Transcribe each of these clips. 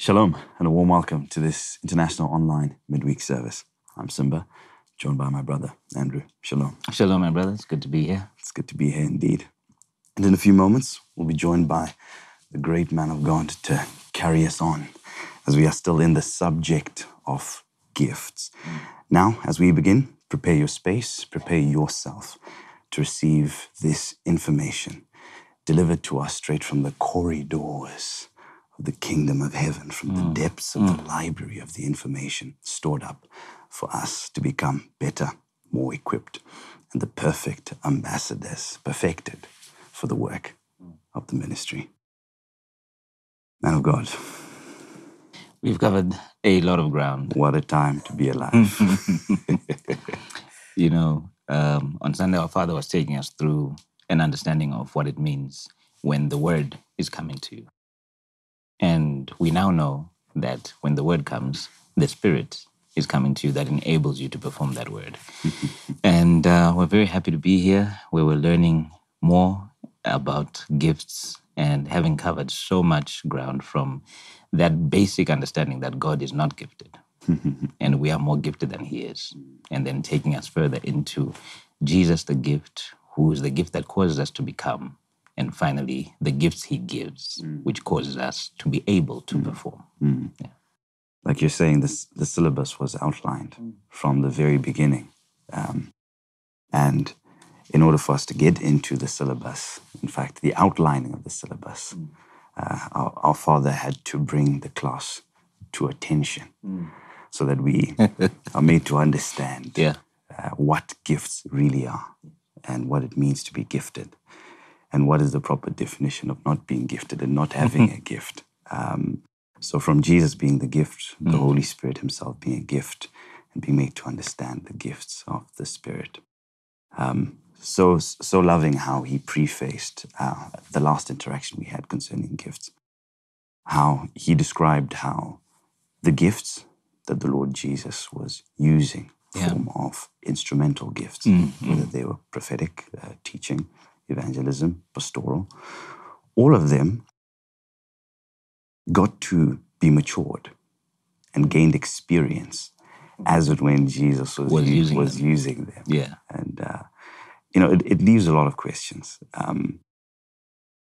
Shalom and a warm welcome to this international online midweek service. I'm Simba, joined by my brother Andrew. Shalom. Shalom, my brother. It's good to be here. It's good to be here indeed. And in a few moments, we'll be joined by the great man of God to carry us on as we are still in the subject of gifts. Now, as we begin, prepare your space, prepare yourself to receive this information delivered to us straight from the corridors the kingdom of heaven, from the mm. depths of the mm. library of the information stored up for us to become better, more equipped, and the perfect ambassadors, perfected for the work mm. of the ministry. Man of God, We've covered a lot of ground. what a time to be alive. You know, um, on Sunday, our Father was taking us through an understanding of what it means when the Word is coming to you. And we now know that when the Word comes, the Spirit is coming to you that enables you to perform that Word. and uh, we're very happy to be here where we're learning more about gifts and having covered so much ground from that basic understanding that God is not gifted and we are more gifted than he is. And then taking us further into Jesus, the gift, who is the gift that causes us to become. And finally, the gifts he gives, which causes us to be able to perform. Yeah. like you're saying, this, the syllabus was outlined from the very beginning. Um, and in order for us to get into the syllabus, in fact, the outlining of the syllabus, uh, our, our father had to bring the class to attention so that we are made to understand Yeah. uh, what gifts really are and what it means to be gifted and what is the proper definition of not being gifted and not having a gift. Um, so, from Jesus being the gift, the Holy Spirit Himself being a gift, and being made to understand the gifts of the Spirit. Um, so, so loving how He prefaced uh, the last interaction we had concerning gifts, how He described how the gifts that the Lord Jesus was using, Yeah. form of instrumental gifts, whether they were prophetic, uh, teaching, evangelism, pastoral, all of them got to be matured and gained experience as and when Jesus was, Was using was them. using them. Yeah. And, uh, you know, it, it leaves a lot of questions. Um,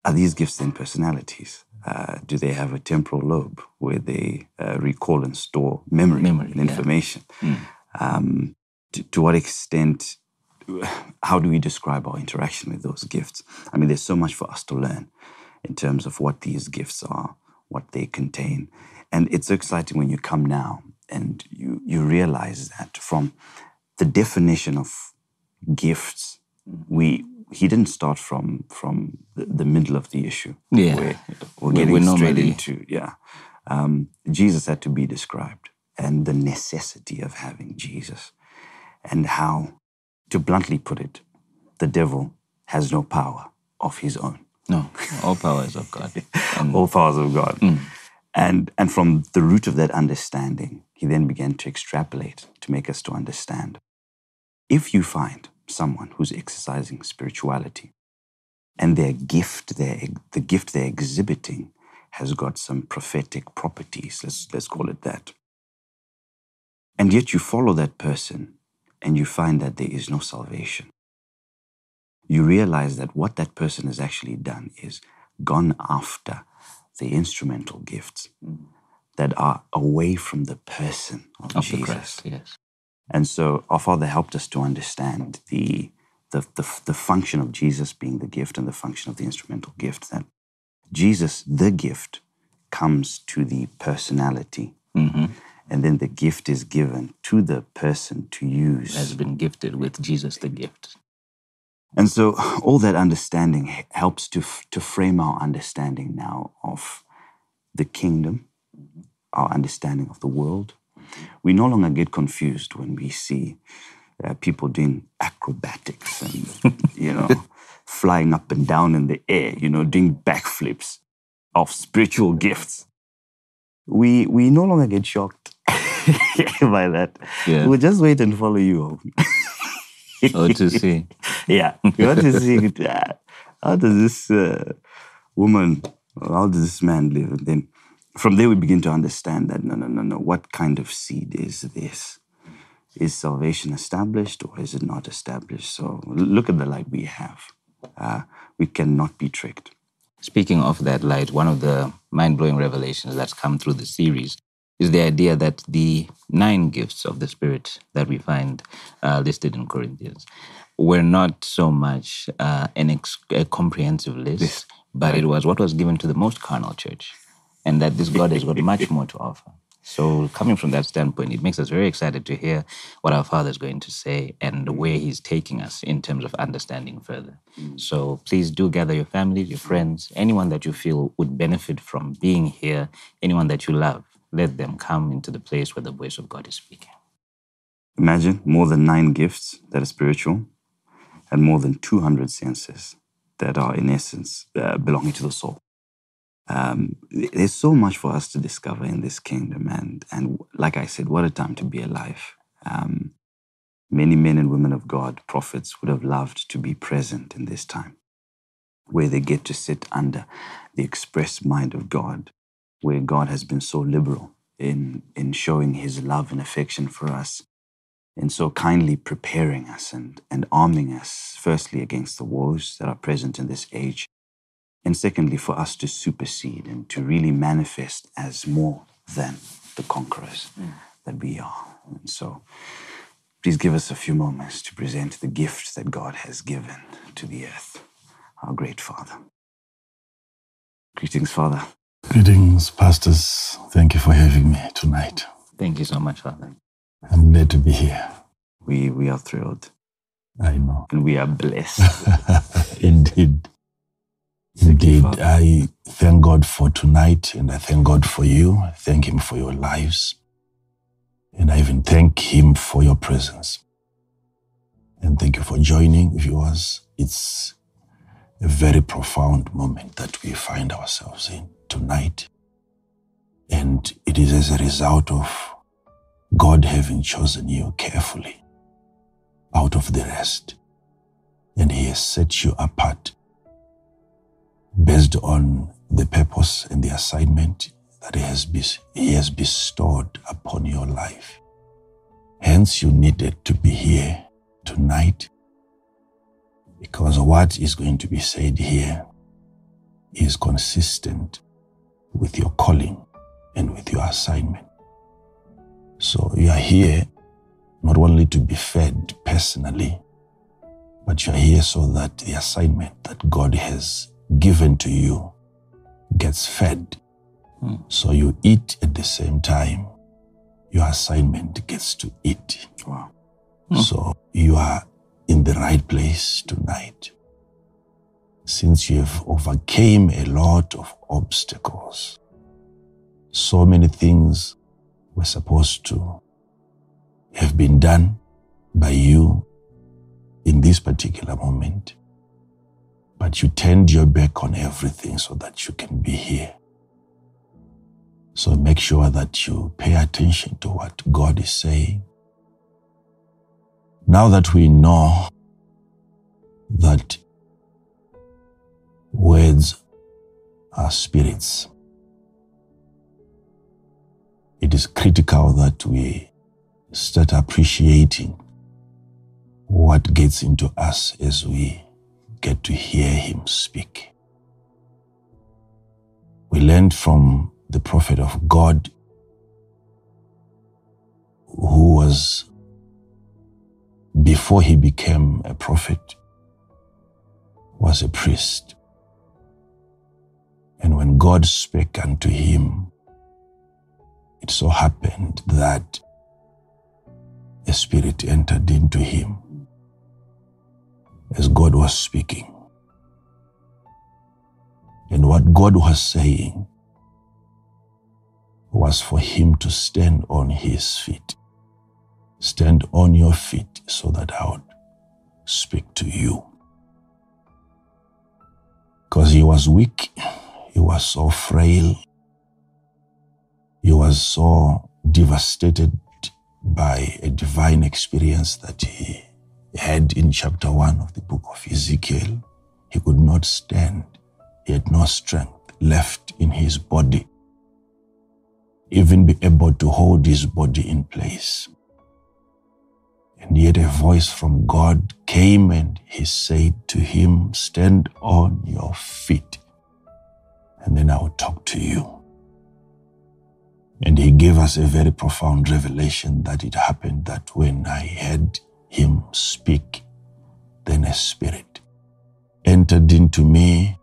are these gifts then personalities? Uh, do they have a temporal lobe where they uh, recall and store memory, Memory, and yeah. information? Um, to, to what extent, how do we describe our interaction with those gifts? I mean, there's so much for us to learn in terms of what these gifts are, what they contain. And it's so exciting when you come now and you, you realize that from the definition of gifts, we he didn't start from from the, the middle of the issue. Yeah. Where we're We- getting we straight normally- into yeah. Um, Jesus had to be described and the necessity of having Jesus and how, to bluntly put it, the devil has no power of his own. No, all power is of God. And All powers of God. Mm. And, and from the root of that understanding, he then began to extrapolate to make us to understand. If you find someone who's exercising spirituality and their gift, their, the gift they're exhibiting has got some prophetic properties, let's, let's call it that, and yet you follow that person and you find that there is no salvation, you realize that what that person has actually done is gone after the instrumental gifts mm. that are away from the person of, of the Jesus. Christ, yes. And so our Father helped us to understand the, the, the, the function of Jesus being the gift and the function of the instrumental gift. That Jesus, the gift, comes to the personality. Mm-hmm. And then the gift is given to the person to use. Has been gifted with Jesus, the gift. And so all that understanding helps to, to frame our understanding now of the kingdom, our understanding of the world. We no longer get confused when we see uh, people doing acrobatics and, you know, flying up and down in the air, you know, doing backflips of spiritual gifts. We, we no longer get shocked by that. Yeah. We'll just wait and follow you home. Oh, to see. Yeah, we want to see how does this uh, woman, how does this man live, and then from there we begin to understand that no, no, no, no. What kind of seed is this? Is salvation established or is it not established? So look at the light we have. Uh, we cannot be tricked. Speaking of that light, one of the mind blowing revelations that's come through the series is the idea that the nine gifts of the Spirit that we find uh, listed in Corinthians were not so much uh, an ex- a comprehensive list, yes. but it was what was given to the most carnal church, and that this God has got much more to offer. So, coming from that standpoint, it makes us very excited to hear what our Father is going to say and where He's taking us in terms of understanding further. Mm. So, please do gather your families, your friends, anyone that you feel would benefit from being here, anyone that you love. Let them come into the place where the voice of God is speaking. Imagine more than nine gifts that are spiritual and more than 200 senses that are, in essence, uh, belonging to the soul um, there's so much for us to discover in this kingdom. And, and like I said, what a time to be alive. Um, many men and women of God, prophets, would have loved to be present in this time where they get to sit under the express mind of God, where God has been so liberal in, in showing his love and affection for us, and so kindly preparing us and, and arming us, firstly, against the woes that are present in this age, and secondly, for us to supersede and to really manifest as more than the conquerors mm. that we are. And so, please give us a few moments to present the gift that God has given to the earth, our great Father. Greetings, Father. Greetings, pastors. Thank you for having me tonight. Thank you so much, Father. I'm glad to be here. We, we are thrilled. I know. And we are blessed. Indeed. Indeed, I thank God for tonight and I thank God for you. I thank Him for your lives. And I even thank Him for your presence. And thank you for joining, viewers. It's a very profound moment that we find ourselves in tonight. And it is as a result of God having chosen you carefully out of the rest. And He has set you apart based on the purpose and the assignment that he has, he has bestowed upon your life. Hence, you needed to be here tonight because what is going to be said here is consistent with your calling and with your assignment. So you are here not only to be fed personally, but you are here so that the assignment that God has given to you gets fed. Hmm. So you eat at the same time. Your assignment gets to eat. Wow. Hmm. So you are in the right place tonight. Since you have overcame a lot of obstacles, so many things were supposed to have been done by you in this particular moment but you turned your back on everything so that you can be here. So make sure that you pay attention to what God is saying. Now that we know that words are spirits, it is critical that we start appreciating what gets into us as we get to hear him speak. We learned from the prophet of God who was, before he became a prophet, was a priest. And when God spake unto him, it so happened that a spirit entered into him as God was speaking. And what God was saying was for him to stand on his feet. Stand on your feet so that I would speak to you. Because he was weak, he was so frail, he was so devastated by a divine experience that he had in chapter 1 of the book of Ezekiel, he could not stand. He had no strength left in his body. even be able to hold his body in place. And yet a voice from God came and he said to him, Stand on your feet, and then I will talk to you. And he gave us a very profound revelation that it happened that when I heard him speak, then a spirit entered into me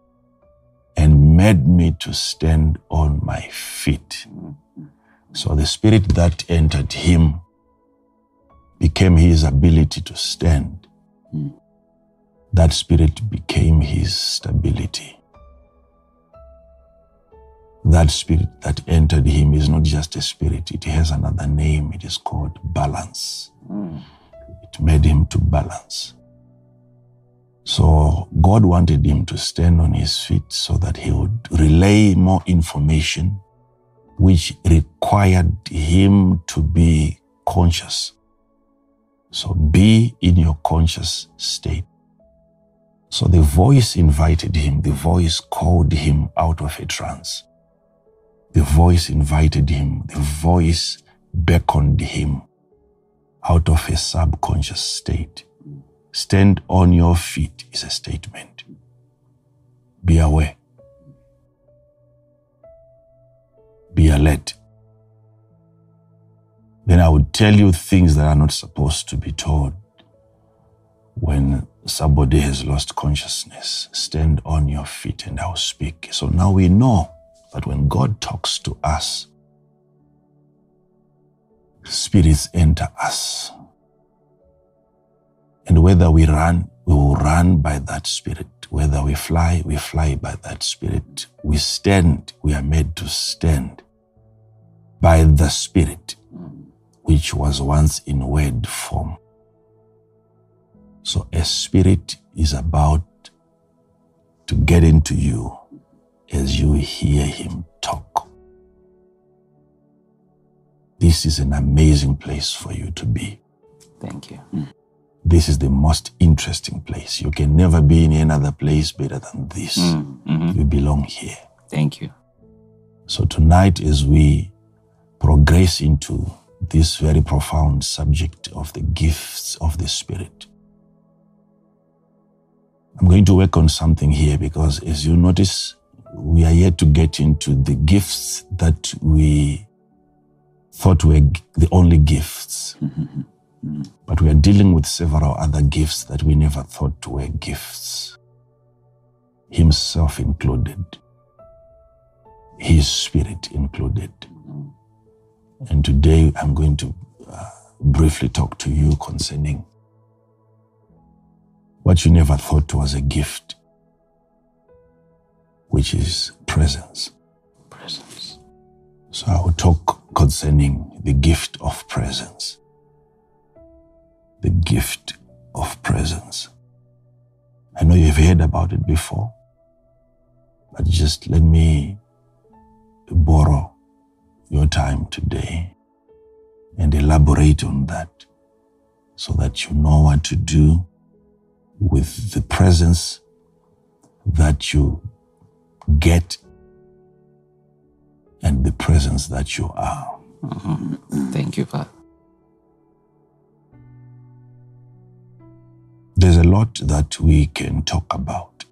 and made me to stand on my feet. So the spirit that entered him became his ability to stand. That spirit became his stability. That spirit that entered him is not just a spirit, it has another name. It is called balance. Mm. Made him to balance. So God wanted him to stand on his feet so that he would relay more information, which required him to be conscious. So be in your conscious state. So the voice invited him, the voice called him out of a trance. The voice invited him, the voice beckoned him out of a subconscious state. Stand on your feet is a statement. Be aware. Be alert. Then I would tell you things that are not supposed to be told. When somebody has lost consciousness, stand on your feet and I'll speak. So now we know that when God talks to us, spirits enter us. And whether we run, we will run by that spirit. Whether we fly, we fly by that spirit. We stand, we are made to stand by the spirit, which was once in word form. So a spirit is about to get into you as you hear him talk. This is an amazing place for you to be. Thank you. This is the most interesting place. You can never be in any other place better than this. Mhm. You belong here. Thank you. So tonight, as we progress into this very profound subject of the gifts of the Spirit, I'm going to work on something here because, as you notice, we are yet to get into the gifts that we thought were the only gifts. But we are dealing with several other gifts that we never thought were gifts, Himself included, His Spirit included. And today I'm going to uh, briefly talk to you concerning what you never thought was a gift, which is. Presence. So I will talk concerning the gift of presence. The gift of presence. I know you've heard about it before, but just let me borrow your time today and elaborate on that so that you know what to do with the presence that you get and the presence that you are. Mm-hmm. Thank you, Father. There's a lot that we can talk about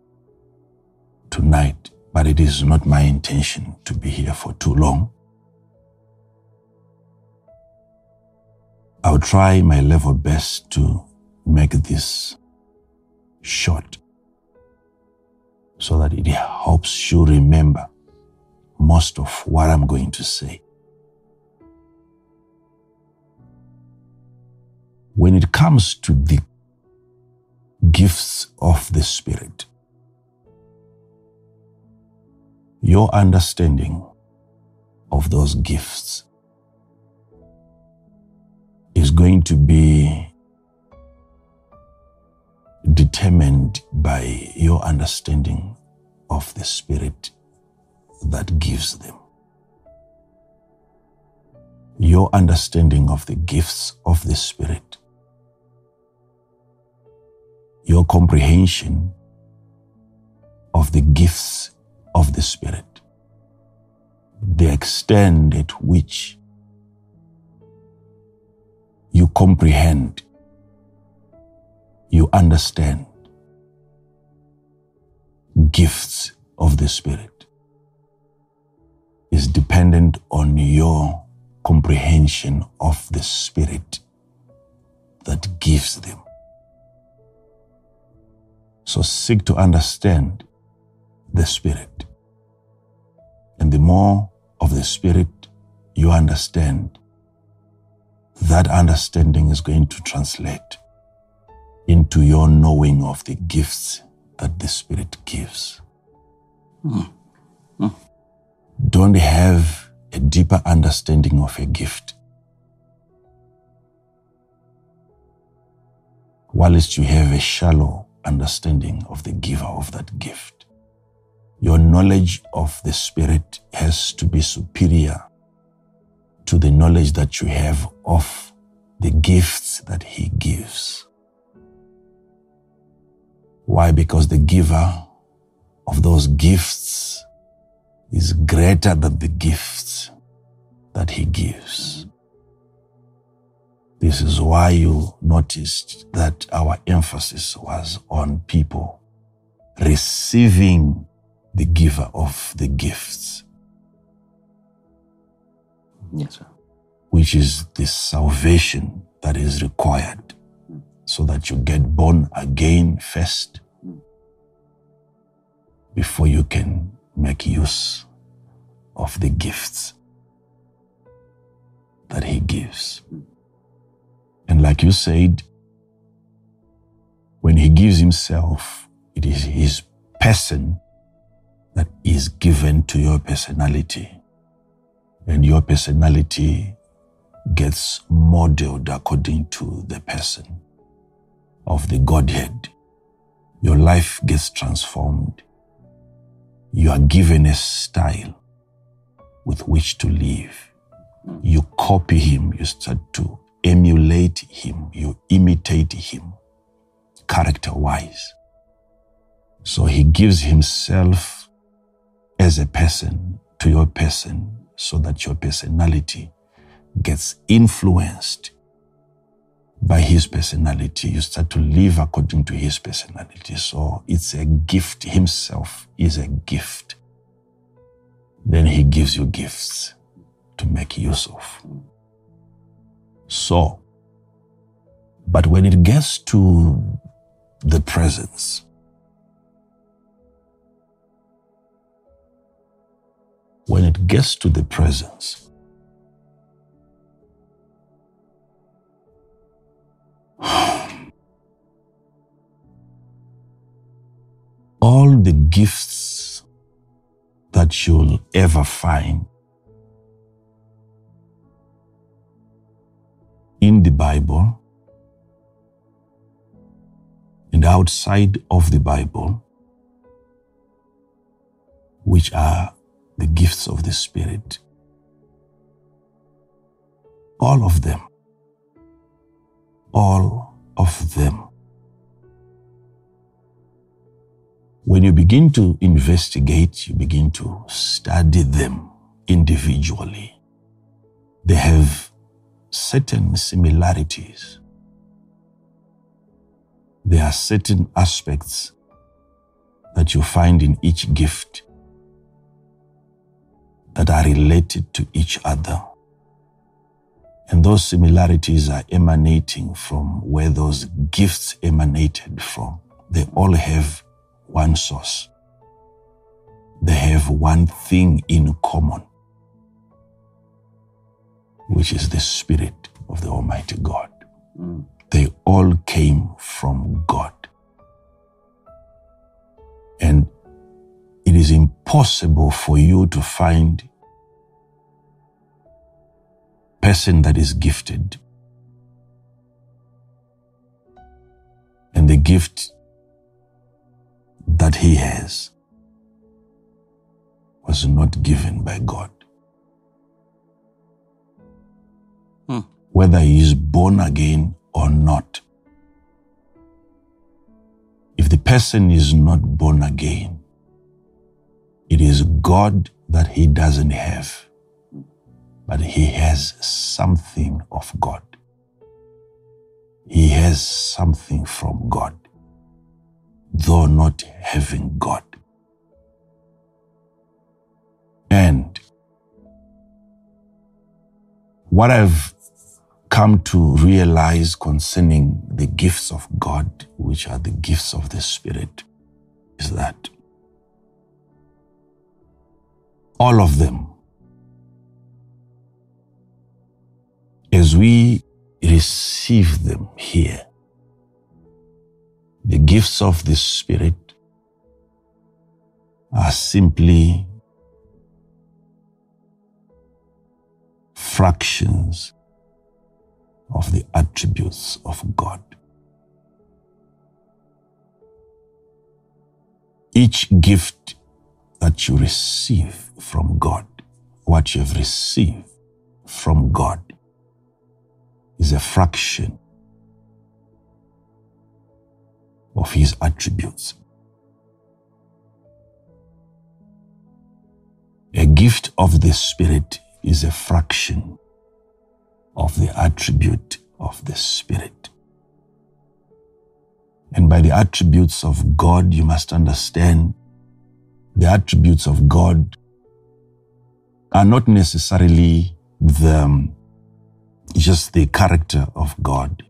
tonight, but it is not my intention to be here for too long. I'll try my level best to make this short so that it helps you remember most of what I'm going to say. When it comes to the gifts of the Spirit, your understanding of those gifts is going to be determined by your understanding of the Spirit that gives them. Your understanding of the gifts of the Spirit, your comprehension of the gifts of the Spirit. The extent at which you comprehend, you understand gifts of the Spirit is dependent on your comprehension of the Spirit that gives them. So seek to understand the Spirit. And the more of the Spirit you understand, that understanding is going to translate into your knowing of the gifts that the Spirit gives. Mm. Don't have a deeper understanding of a gift. Whilst you have a shallow understanding of the giver of that gift, your knowledge of the Spirit has to be superior to the knowledge that you have of the gifts that He gives. Why? Because the giver of those gifts is greater than the gifts that He gives. This is why you noticed that our emphasis was on people receiving the giver of the gifts. Yes, sir. Which is the salvation that is required so that you get born again first mm. before you can make use of the gifts that He gives. And like you said, when He gives Himself, it is His person that is given to your personality. And your personality gets modeled according to the person of the Godhead. Your life gets transformed. You are given a style with which to live. You copy him, you start to emulate him, you imitate him character wise. So he gives himself as a person to your person so that your personality gets influenced by his personality. You start to live according to his personality. So it's a gift. Himself is a gift. Then he gives you gifts to make use of. So, but when it gets to the presence, when it gets to the presence, all the gifts that you'll ever find in the Bible and outside of the Bible, which are the gifts of the Spirit, all of them, all of them When you begin to investigate, you begin to study them individually. They have certain similarities. There are certain aspects that you find in each gift that are related to each other. And those similarities are emanating from where those gifts emanated from. They all have one source. They have one thing in common, which is the Spirit of the Almighty God. Mm. They all came from God. And it is impossible for you to find person that is gifted and the gift that he has was not given by God. Hmm. Whether he is born again or not. If the person is not born again, it is God that he doesn't have, but he has something of God. He has something from God, though not having God. And what I've come to realize concerning the gifts of God, which are the gifts of the Spirit, is that all of them, as we receive them here, the gifts of the Spirit are simply fractions of the attributes of God. Each gift that you receive from God, what you have received from God, is a fraction of His attributes. A gift of the Spirit is a fraction of the attribute of the Spirit. And by the attributes of God, you must understand the attributes of God are not necessarily the, um, just the character of God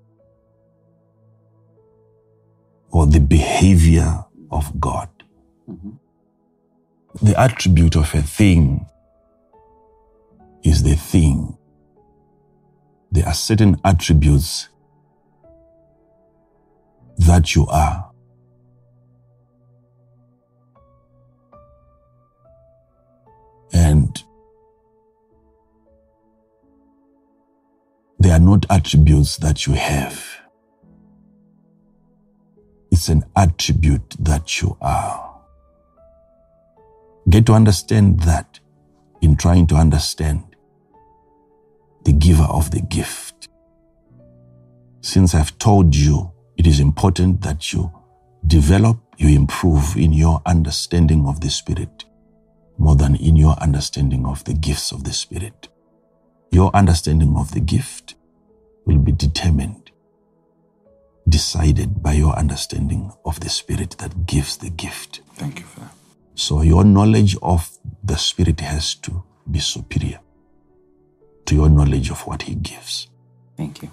or the behavior of God. Mm-hmm. The attribute of a thing is the thing. There are certain attributes that you are. And they are not attributes that you have. It's an attribute that you are. Get to understand that in trying to understand the giver of the gift. Since I've told you it is important that you develop, you improve in your understanding of the Spirit more than in your understanding of the gifts of the Spirit. Your understanding of the gift will be determined, decided by your understanding of the Spirit that gives the gift. Thank you, Father. So your knowledge of the Spirit has to be superior to your knowledge of what He gives. Thank you.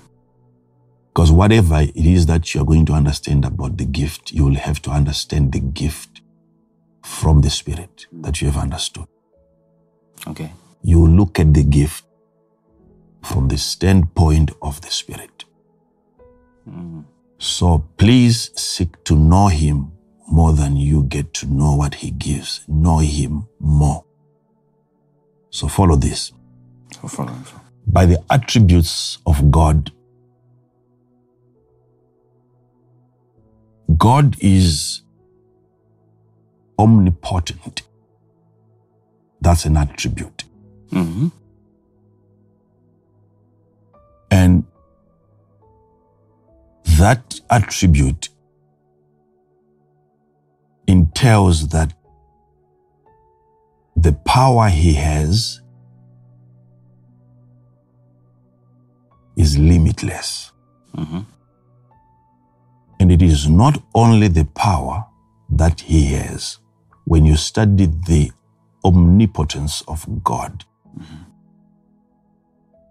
Because whatever it is that you're going to understand about the gift, you will have to understand the gift from the Spirit that you have understood. Okay. You look at the gift from the standpoint of the Spirit. Mm. So please seek to know Him more than you get to know what He gives. Know Him more. So follow this. So follow. By the attributes of God, God is omnipotent. That's an attribute. Mm-hmm. And that attribute entails that the power he has is limitless. Mm-hmm. And it is not only the power that he has. When you study the omnipotence of God, mm-hmm.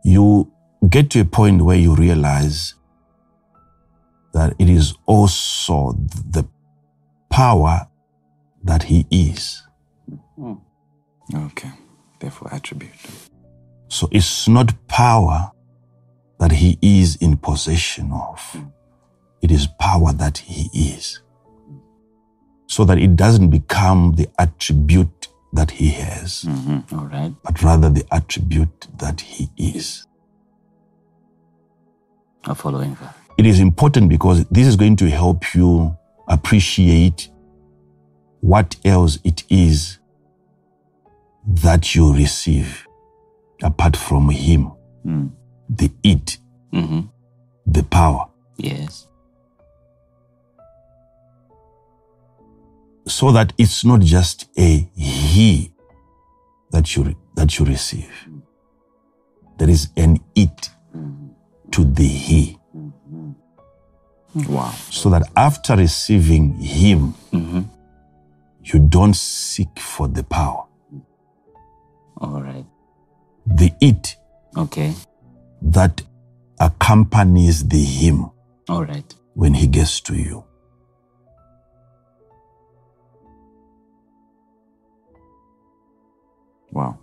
you get to a point where you realize that it is also the power that he is. Mm. Okay. Therefore, attribute. So it's not power that he is in possession of. Mm. It is power that he is. So that it doesn't become the attribute that he has. Mm-hmm. All right. But rather the attribute that he is. Following that. It is important because this is going to help you appreciate what else it is that you receive apart from him. Mm. The it, mm-hmm. the power. Yes. So that it's not just a he that you, that you receive. There is an it to the he. Mm-hmm. Wow. So that after receiving him, mm-hmm. you don't seek for the power. All right. The it Okay. that accompanies the him All right. when he gets to you. Wow.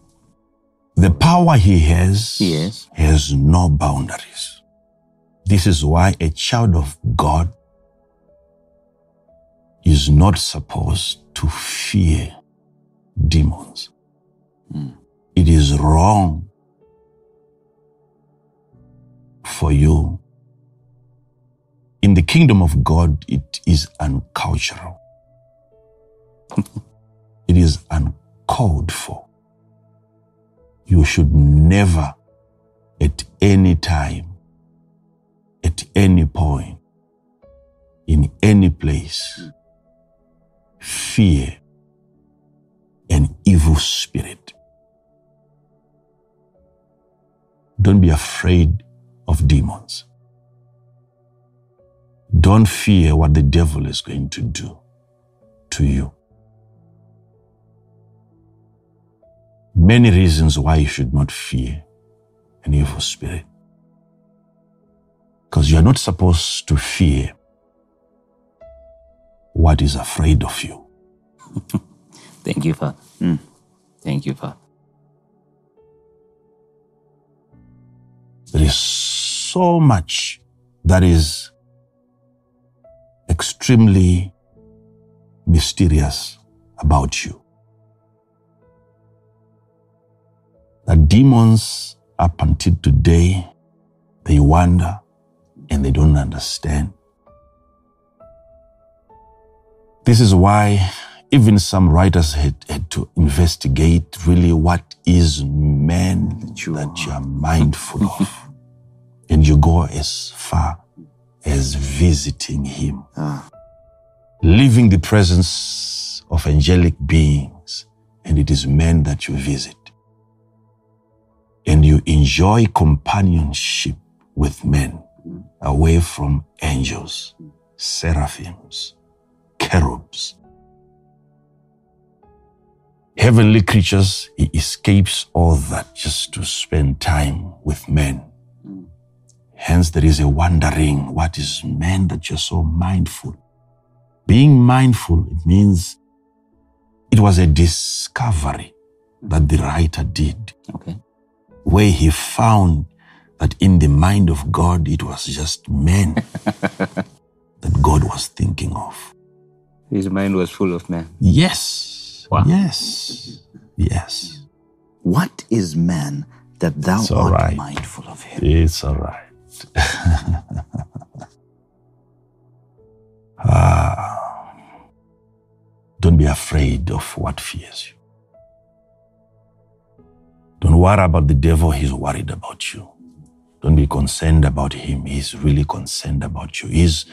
The power he has Yes. has no boundaries. This is why a child of God is not supposed to fear demons. Hmm. It is wrong for you. In the kingdom of God, it is uncultural. it is uncalled for. You should never, at any time, at any point, in any place, fear an evil spirit. Don't be afraid of demons. Don't fear what the devil is going to do to you. Many reasons why you should not fear an evil spirit. Because you are not supposed to fear what is afraid of you. Thank you, Father. Hmm. Thank you, Father. There is so much that is extremely mysterious about you. That demons, up until today, they wonder and they don't understand. This is why even some writers had, had to investigate really what is man that you, are mindful of. And you go as far as visiting him. Ah. Leaving the presence of angelic beings, and it is men that you visit. And you enjoy companionship with men away from angels, seraphims, cherubs, heavenly creatures, he escapes all that just to spend time with men. Hence, there is a wondering what is man that you're so mindful? Being mindful, it means it was a discovery that the writer did, Okay. where he found that in the mind of God, it was just men that God was thinking of. His mind was full of men. Yes. Wow. Yes. Yes. What is man that thou It's art right. mindful of him? It's all right. ah, don't be afraid of what fears you. Don't worry about the devil, he's worried about you. Don't be concerned about him, he's really concerned about you. He's,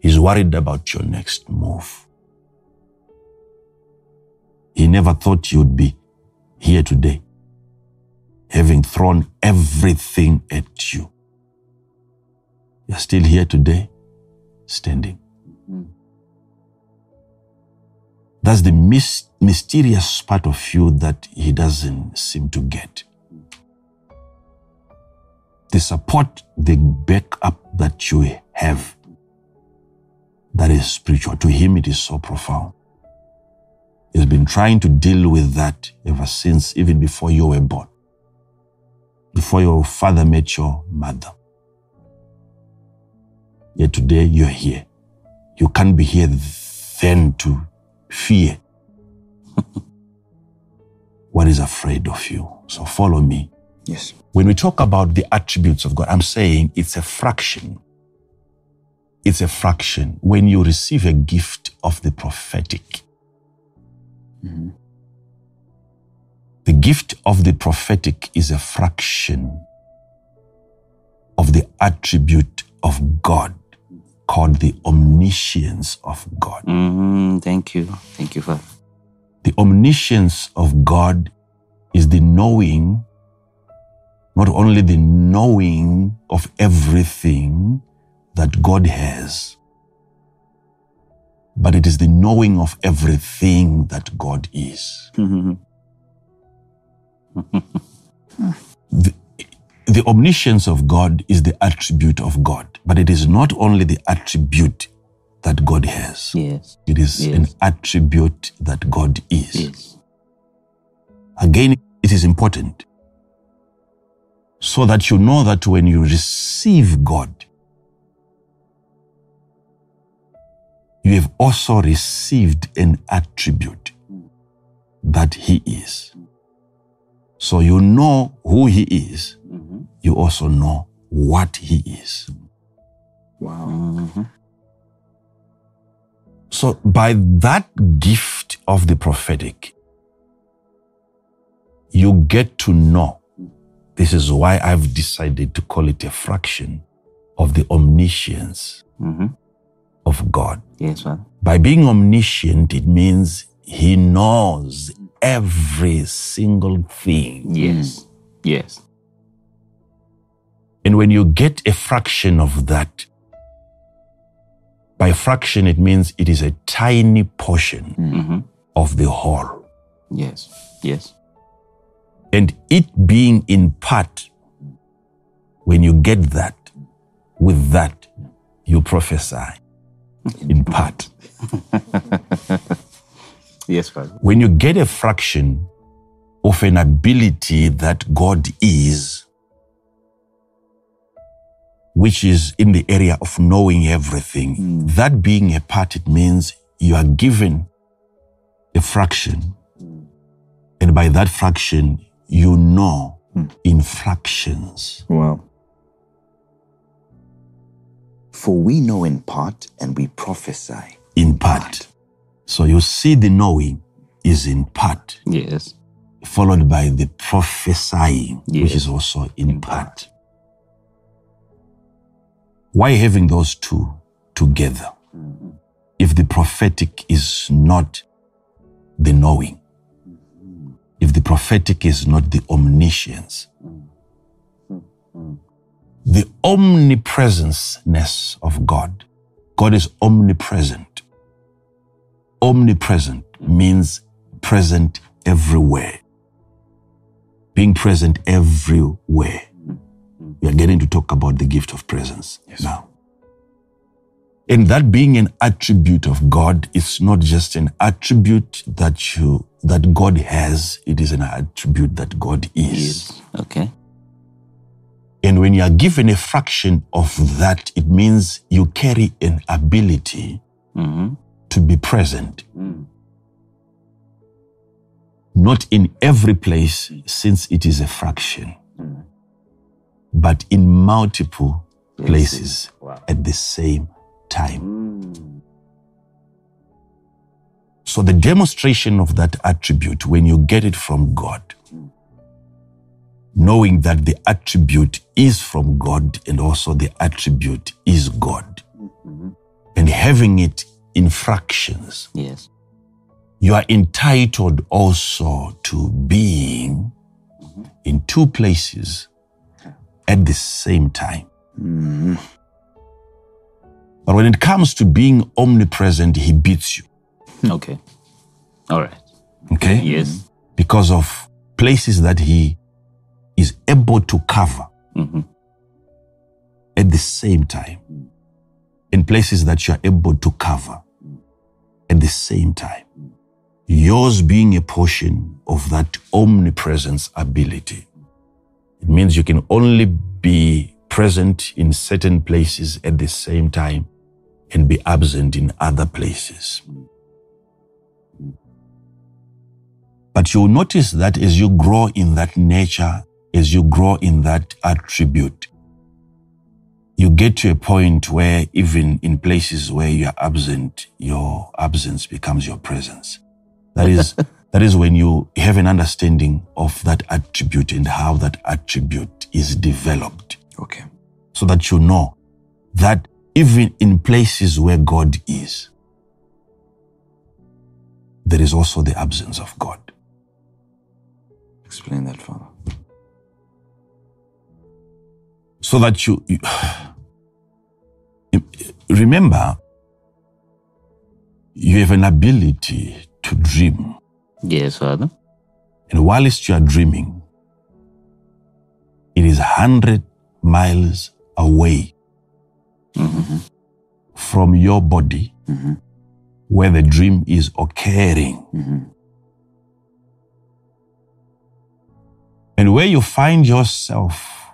he's worried about your next move. He never thought you'd be here today, having thrown everything at you. You're still here today, standing. Hmm. That's the mys- mysterious part of you that he doesn't seem to get. The support, the backup that you have, that is spiritual. To him, it is so profound. He's been trying to deal with that ever since, even before you were born, before your father met your mother. Yet today you're here. You can't be here then to fear what is afraid of you. So follow me. Yes. When we talk about the attributes of God, I'm saying it's a fraction. It's a fraction. When you receive a gift of the prophetic, the gift of the prophetic is a fraction of the attribute of God called the omniscience of God. Mm, thank you. Thank you, Father. The omniscience of God is the knowing, not only the knowing of everything that God has, but it is the knowing of everything that God is. the, the omniscience of God is the attribute of God, but it is not only the attribute that God has. Yes. It is Yes. an attribute that God is. Yes. Again, it is important so that you know that when you receive God, you have also received an attribute that He is. So you know who He is, you also know what He is. Wow. So, by that gift of the prophetic, you get to know. This is why I've decided to call it a fraction of the omniscience Mhm. of God. Yes, Father. By being omniscient, it means He knows every single thing. Yes. Yes. And when you get a fraction of that, by fraction, it means it is a tiny portion hmm of the whole. Yes. Yes. And it being in part, when you get that, with that, you prophesy in part. Yes, Father. When you get a fraction of an ability that God is, which is in the area of knowing everything, mm. that being a part, it means you are given a fraction. Mm. And by that fraction, you know hmm. in fractions. Wow. For we know in part and we prophesy. In part. So you see, the knowing is in part, Yes. followed by the prophesying, which is also in part. Why having those two together? Mm-hmm. If the prophetic is not the knowing, if the prophetic is not the omniscience, the omnipresenceness of God, God is omnipresent. Omnipresent means present everywhere. Being present everywhere. We are getting to talk about the gift of presence now. And that being an attribute of God, it's not just an attribute that you that God has, it is an attribute that God is. Yes. Okay. And when you are given a fraction of that, it means you carry an ability hmm to be present. Not in every place, since it is a fraction, but in multiple places Wow. at the same time. So, the demonstration of that attribute, when you get it from God, knowing that the attribute is from God and also the attribute is God, and having it in fractions, Yes. you are entitled also to being in two places at the same time. Mm-hmm. But when it comes to being omnipresent, he beats you. Okay. All right. Okay? Yes. Because of places that he is able to cover hmm at the same time, in places that you are able to cover at the same time. Yours being a portion of that omnipresence ability. It means you can only be present in certain places at the same time and be absent in other places. But you'll notice that as you grow in that nature, as you grow in that attribute, you get to a point where even in places where you are absent, your absence becomes your presence. That is, that is when you have an understanding of that attribute and how that attribute is developed Okay. so that you know that even in places where God is, there is also the absence of God. Explain that, Father. So that you, you remember, you have an ability to dream. Yes, Father. And whilst you are dreaming, it is 100 miles away from your body where the dream is occurring. And where you find yourself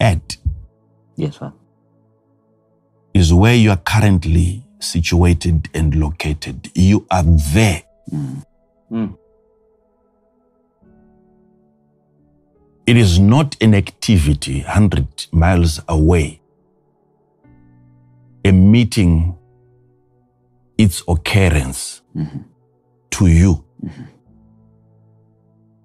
at Yes, sir. is where you are currently situated and located. You are there. Mm. It is not an activity 100 miles away. A meeting, its occurrence mm-hmm. to you. Mm-hmm.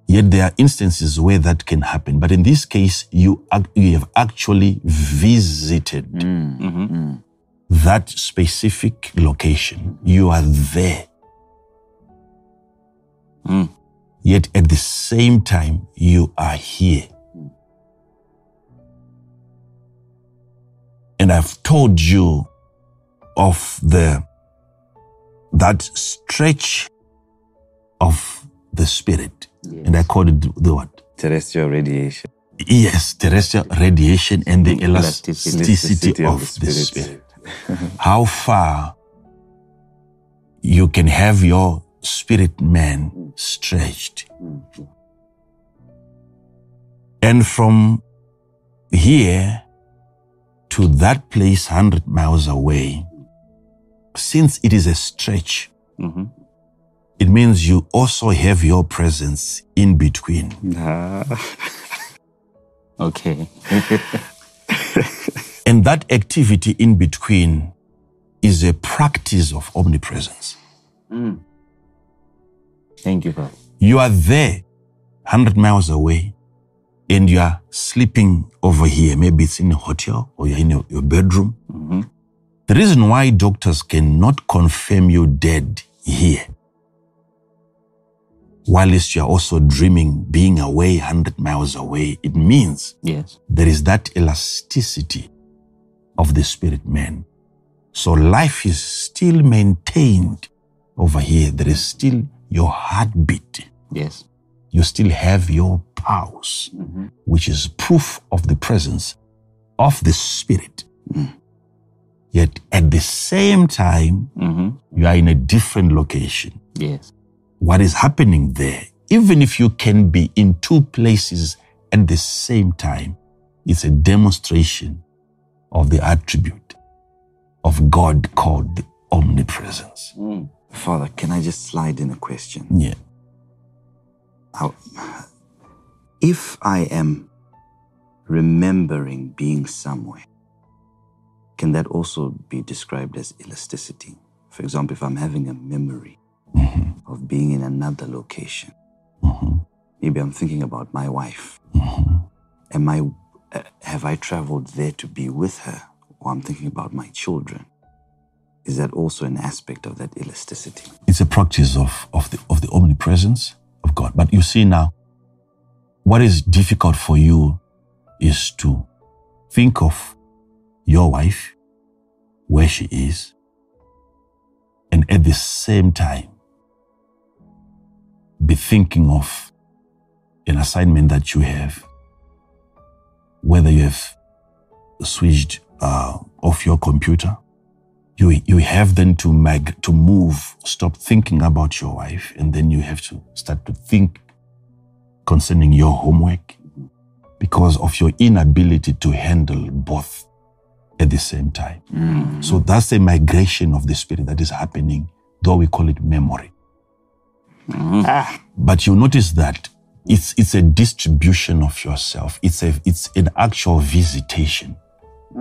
Yet there are instances where that can happen. But in this case, you, you have actually visited mm. Mm-hmm. Mm. that specific location. You are there. Mm. Yet at the same time, you are here. Mm. And I've told you of the that stretch of the spirit. And I called it the what? Terrestrial radiation. Yes, terrestrial radiation and the Elasticity. elasticity, of, the spirit. How far you can have your spirit man mm. stretched. Mm-hmm. And from here to that place 100 miles away, since it is a stretch, Mhm. it means you also have your presence in between. Okay. And that activity in between is a practice of omnipresence. Thank you, Father. You are there, 100 miles away, and you are sleeping over here. Maybe it's in a hotel or you're in your, your bedroom. Mhm. The reason why doctors cannot confirm you dead here, whilst you are also dreaming, being away 100 miles away, it means Yes. there is that elasticity of the spirit man. So life is still maintained over here. There is still your heartbeat. Yes. You still have your pulse, mm-hmm. which is proof of the presence of the spirit. Mm. Yet at the same time, hmm you are in a different location. Yes. What is happening there, even if you can be in two places at the same time, it's a demonstration of the attribute of God called the omnipresence. Father, can I just slide in a question? Yeah. How, if I am remembering being somewhere, can that also be described as elasticity? For example, if I'm having a memory mm-hmm. of being in another location, mm-hmm. maybe I'm thinking about my wife. Mm-hmm. Am I, uh, have I traveled there to be with her, or I'm thinking about my children? Is that also an aspect of that elasticity? It's a practice of, of, the, of the omnipresence of God. But you see now, what is difficult for you is to think of your wife, where she is, and at the same time, be thinking of an assignment that you have, whether you have switched uh, off your computer, you, you have then to mag, to move, stop thinking about your wife, and then you have to start to think concerning your homework because of your inability to handle both at the same time. So that's a migration of the spirit that is happening, though we call it memory. Ah. But you notice that it's it's a distribution of yourself. It's a it's an actual visitation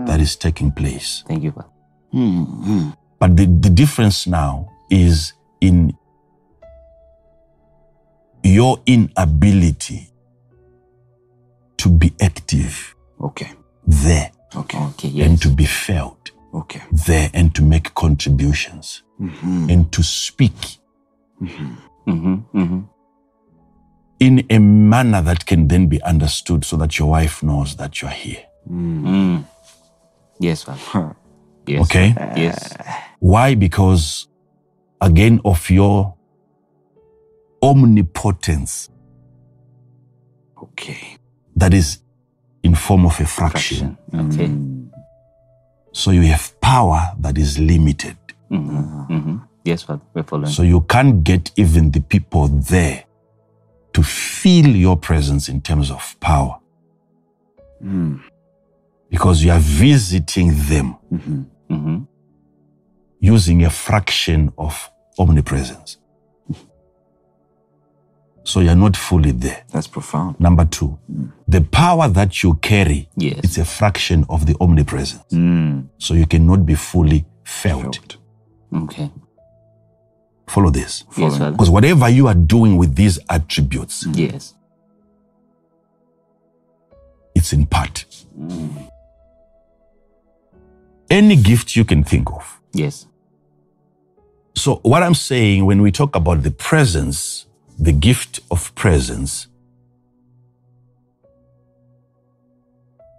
that is taking place. Thank you, Father. Hmm, hmm. But the, the difference now is in your inability to be active Okay. there Okay. Okay. and to be felt Okay. there and to make contributions and to speak Mm-hmm. Mm-hmm. in a manner that can then be understood so that your wife knows that you're here. Mm. Yes, Father. Yes. Okay? Yes. Why? Because, again, of your omnipotence Okay. that is in form of a fraction. Fraction. Okay. So you have power that is limited. Mm-hmm. Mm-hmm. Yes, Father. We're following. So you can't get even the people there to feel your presence in terms of power Mm. because you are visiting them Mhm. mm-hmm. using a fraction of omnipresence. So you're not fully there. That's profound. Number two, the power that you carry, Yes. it's a fraction of the omnipresence. Mm. So you cannot be fully felt. Felt. Okay. Follow this. Yes, Because whatever you are doing with these attributes, Yes. it's in part. Any gift you can think of. Yes. So, what I'm saying when we talk about the presence, the gift of presence,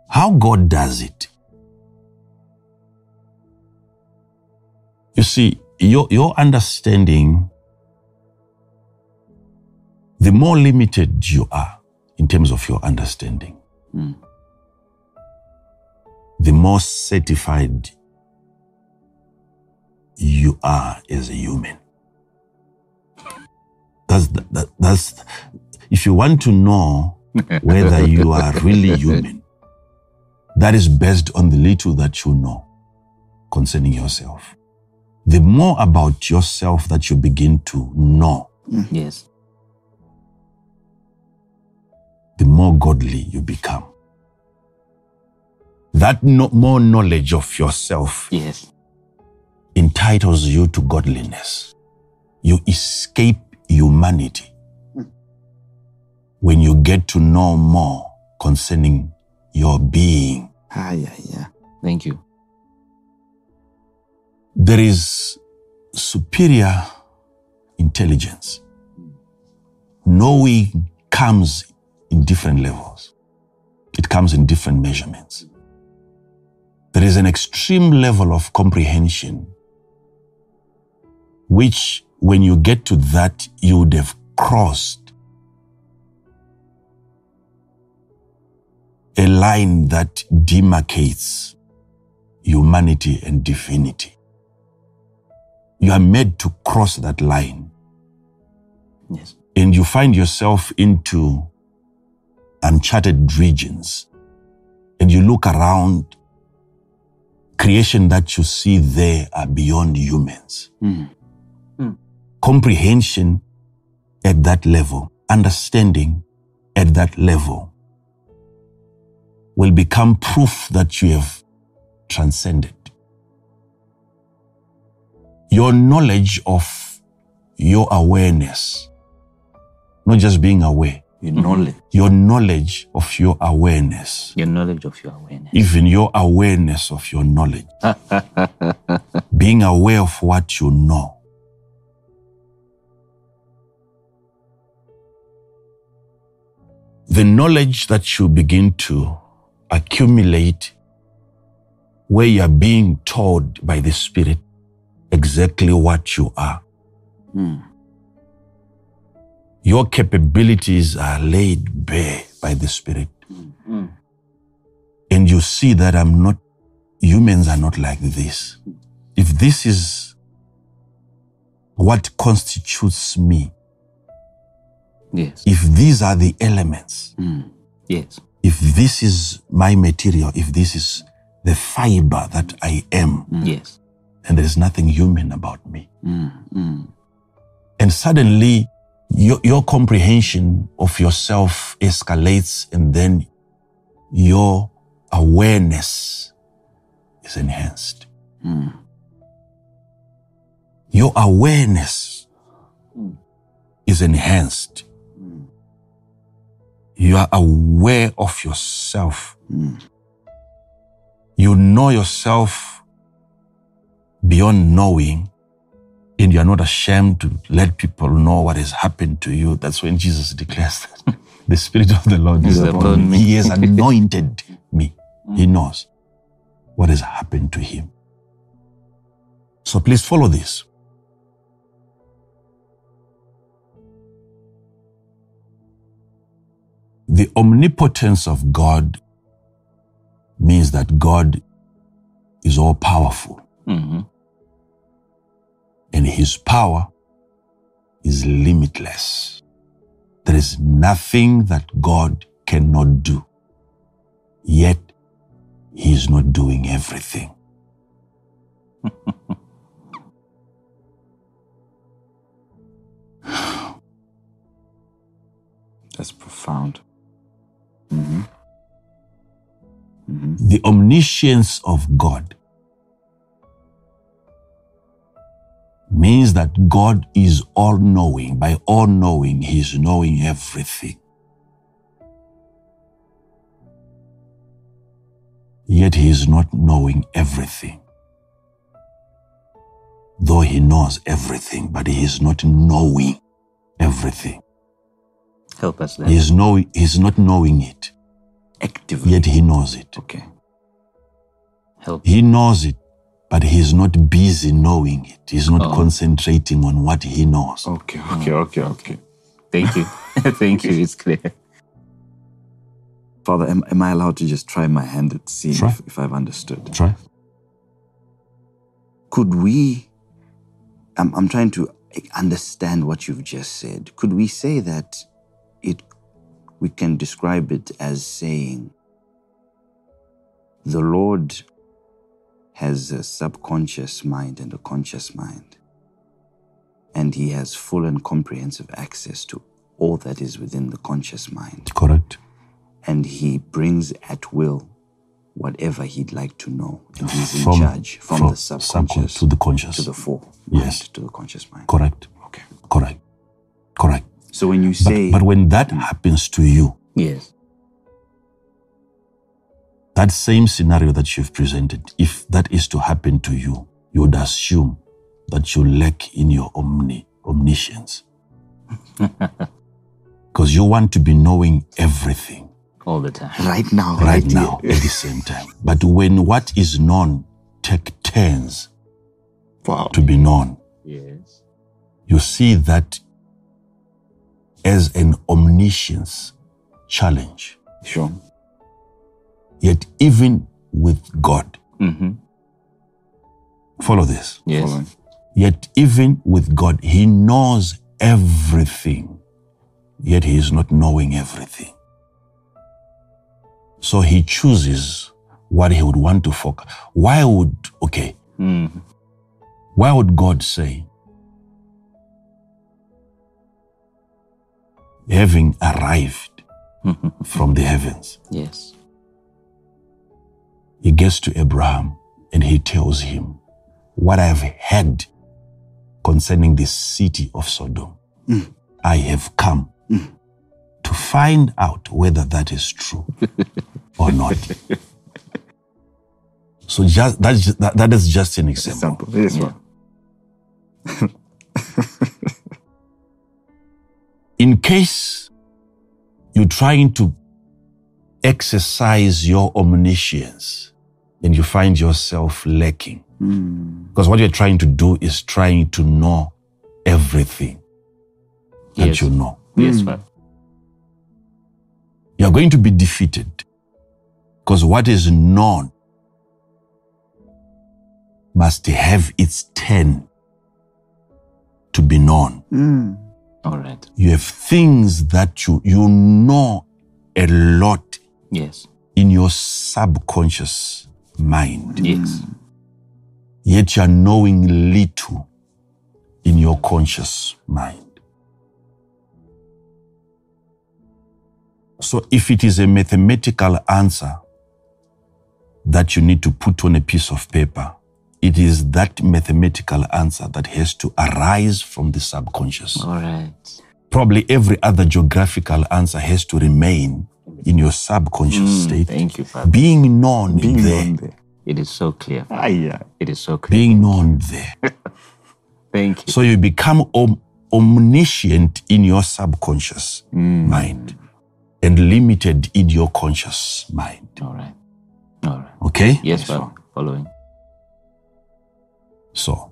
how God does it. You see, your, your understanding, the more limited you are in terms of your understanding, Mm. the more certified you are as a human. That's, that, that's, if you want to know whether you are really human, that is based on the little that you know concerning yourself. The more about yourself that you begin to know, mm. Yes. the more godly you become. That no, more knowledge of yourself Yes. entitles you to godliness. You escape humanity when you get to know more concerning your being. Ah, yeah, yeah. Thank you. There is superior intelligence. Knowing comes in different levels, it comes in different measurements. There is an extreme level of comprehension, which, when you get to that, you would have crossed a line that demarcates humanity and divinity. You are made to cross that line Yes. and you find yourself into uncharted regions and you look around creation that you see there are beyond humans Mm. Comprehension at that level understanding at that level will become proof that you have transcended your knowledge of your awareness not just being aware Your knowledge. Mm-hmm. your knowledge of your awareness, Your knowledge of your awareness. even your awareness of your knowledge, being aware of what you know. The knowledge that you begin to accumulate where you are being told by the Spirit exactly what you are. Mm. Your capabilities are laid bare by the Spirit. Mm. and you see that I'm not, humans are not like this. If this is what constitutes me, Yes. if these are the elements, Mm. Yes. if this is my material, if this is the fiber that I am, Yes. then there is nothing human about me. Mm. Mm. And suddenly, your, your comprehension of yourself escalates, and then your awareness is enhanced. Mm. Your awareness is enhanced. You are aware of yourself. Mm. You know yourself beyond knowing and you are not ashamed to let people know what has happened to you, that's when Jesus declares that the Spirit of the Lord is upon me. me. He has anointed me. He knows what has happened to him. So please follow this. The omnipotence of God means that God is all powerful hmm and his power is limitless. There is nothing that God cannot do. Yet, he is not doing everything. That's profound. The omniscience of God means that God is all knowing. By all knowing, he is knowing everything. Yet he is not knowing everything. Though he knows everything, but he is not knowing everything. Help us He then. is, know, he is not knowing it, Actively. yet he knows it. Okay. Help. He knows it, but he's not busy knowing it. He's not Oh. concentrating on what he knows. Okay, okay, okay, okay. Thank you. Thank you. It's clear. Father, am, am I allowed to just try my hand at seeing Try. if, if I've understood? Try. Could we, I'm, I'm trying to understand what you've just said. Could we say that it, we can describe it as saying, the Lord has a subconscious mind and a conscious mind, and He has full and comprehensive access to all that is within the conscious mind. Correct. and he brings at will whatever he'd like to know. And he's in From- charge from, from the subconscious subcon- to the conscious. to the full. Yes. mind, To the conscious mind. Correct. Okay. Correct. Correct. So when you say, but when that happens to you, Yes. that same scenario that you've presented, if that is to happen to you, you would assume that you lack in your omni, omniscience. Because you want to be knowing everything All the time. right now, right here. now at the same time. But when what is known take turns Wow. to be known, Yes. you see that as an omniscience challenge. Sure. Yet, even with God, Mm-hmm. follow this. Yes. Following. Yet, even with God, He knows everything, yet He is not knowing everything. So He chooses what He would want to focus. Why would, okay, Mm. why would God say, having arrived from the heavens, yes. he gets to Abraham and he tells him, What I have heard concerning the city of Sodom, mm. I have come mm. to find out whether that is true or not. so just that's ju- that, that is just an example. Example. Yes, Yeah. one. In case you're trying to exercise your omniscience and you find yourself lacking, Mm. Because what you're trying to do is trying to know everything that Yes. you know. Yes, Mm. Father. You're going to be defeated because what is known must have its turn to be known. Mm. All right. You have things that you, you know a lot Yes. in your subconscious mind, Yes. yet you're knowing little in your conscious mind. So if it is a mathematical answer that you need to put on a piece of paper, it is that mathematical answer that has to arise from the subconscious. All right. Probably every other geographical answer has to remain in your subconscious Mm, state, Thank you, Father. being known Being there, known there. It is so clear. Ah, yeah. It is so clear. being known there. Thank Thank you. So you become om- omniscient in your subconscious mind and limited in your conscious mind. All right. All right. Okay? Yes, Father. Following. So,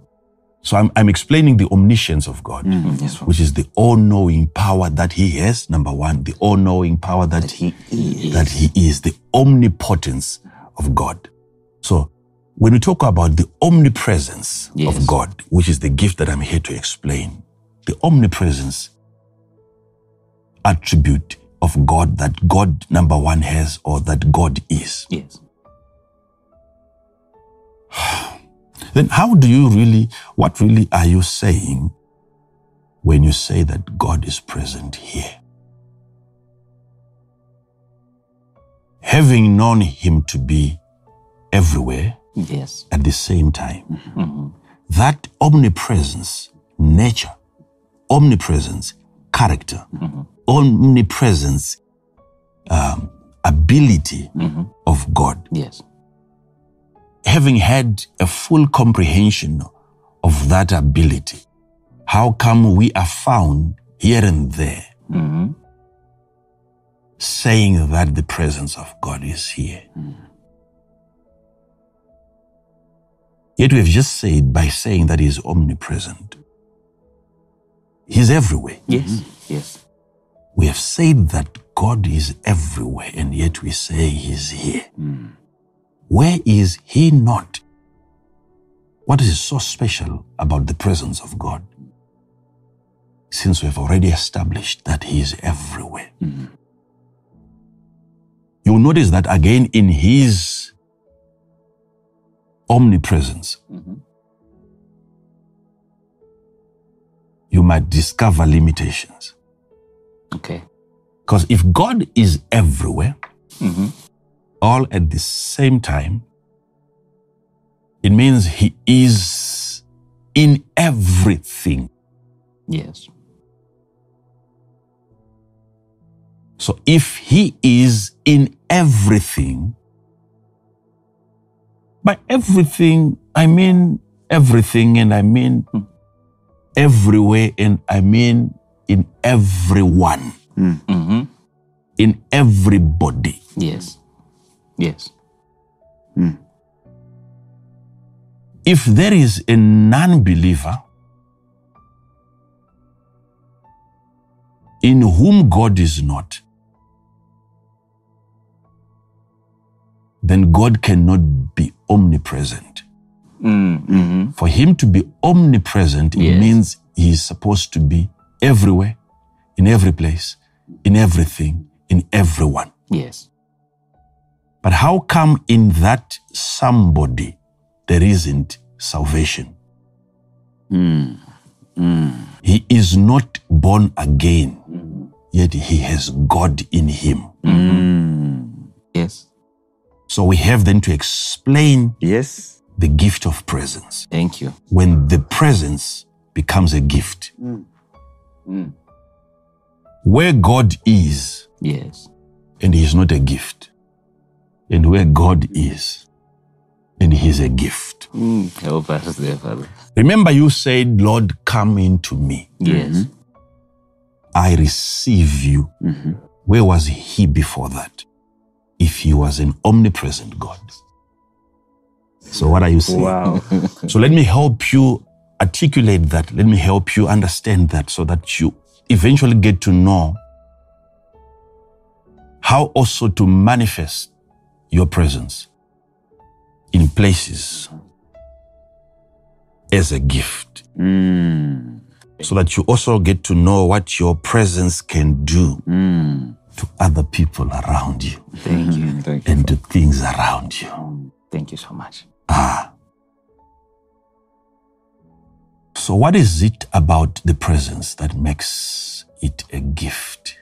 so I'm, I'm explaining the omniscience of God, mm, Yes, which is the all-knowing power that He has. Number one, the all-knowing power that, That He is. that He is, the omnipotence of God. So, when we talk about the omnipresence Yes. of God, which is the gift that I'm here to explain, the omnipresence attribute of God that God, number one, has or that God is. Yes. Then how do you really, what really are you saying when you say that God is present here? Having known Him to be everywhere Yes. at the same time, Mhm. that omnipresence, nature, omnipresence, character, omnipresence, um, ability Mhm. of God Yes. Having had a full comprehension of that ability, how come we are found here and there Mhm. saying that the presence of God is here? Yet we have just said by saying that He is omnipresent, He's everywhere. Yes. Yes. We have said that God is everywhere, and yet we say He's here. Where is He not? What is so special about the presence of God? Since we have already established that He is everywhere. You'll notice that again in His omnipresence, Mhm. you might discover limitations. Okay. Because if God is everywhere, Mhm. All at the same time, it means He is in everything. Yes. So if He is in everything, by everything, I mean everything, and I mean everywhere, and I mean in everyone, Mm-hmm. in everybody. Yes. Yes. If there is a non believer in whom God is not, then God cannot be omnipresent. Mm-hmm. For him to be omnipresent, it means he is supposed to be everywhere, in every place, in everything, in everyone. Yes. But how come in that somebody there isn't salvation? He is not born again, yet he has God in him. Yes. So we have then to explain Yes. the gift of presence. Thank you. When the presence becomes a gift, where God is Yes. and he is not a gift, and where God is and He's a gift. Mm. Help us there, Father. Remember, you said, Lord, come into me. Yes. I receive you. Where was he before that? If he was an omnipresent God. So, what are you saying? Wow. So, let me help you articulate that. Let me help you understand that so that you eventually get to know how also to manifest your presence in places as a gift. Hmm. So that you also get to know what your presence can do hmm. to other people around you Thank you. Thank you. and to things around you. Um, thank you so much. Ah. So, what is it about the presence that makes it a gift?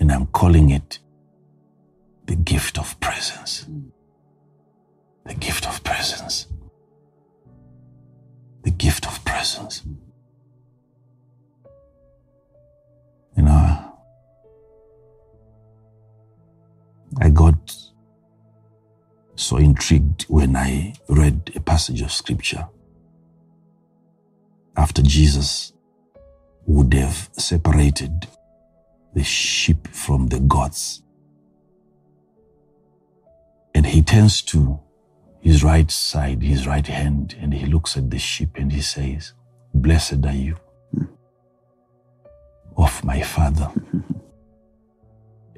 And I'm calling it the gift of presence. The gift of presence. The gift of presence. You know, I got so intrigued when I read a passage of scripture after Jesus would have separated the sheep from the goats. And he turns to his right side, his right hand, and he looks at the sheep and he says, Blessed are you of my Father.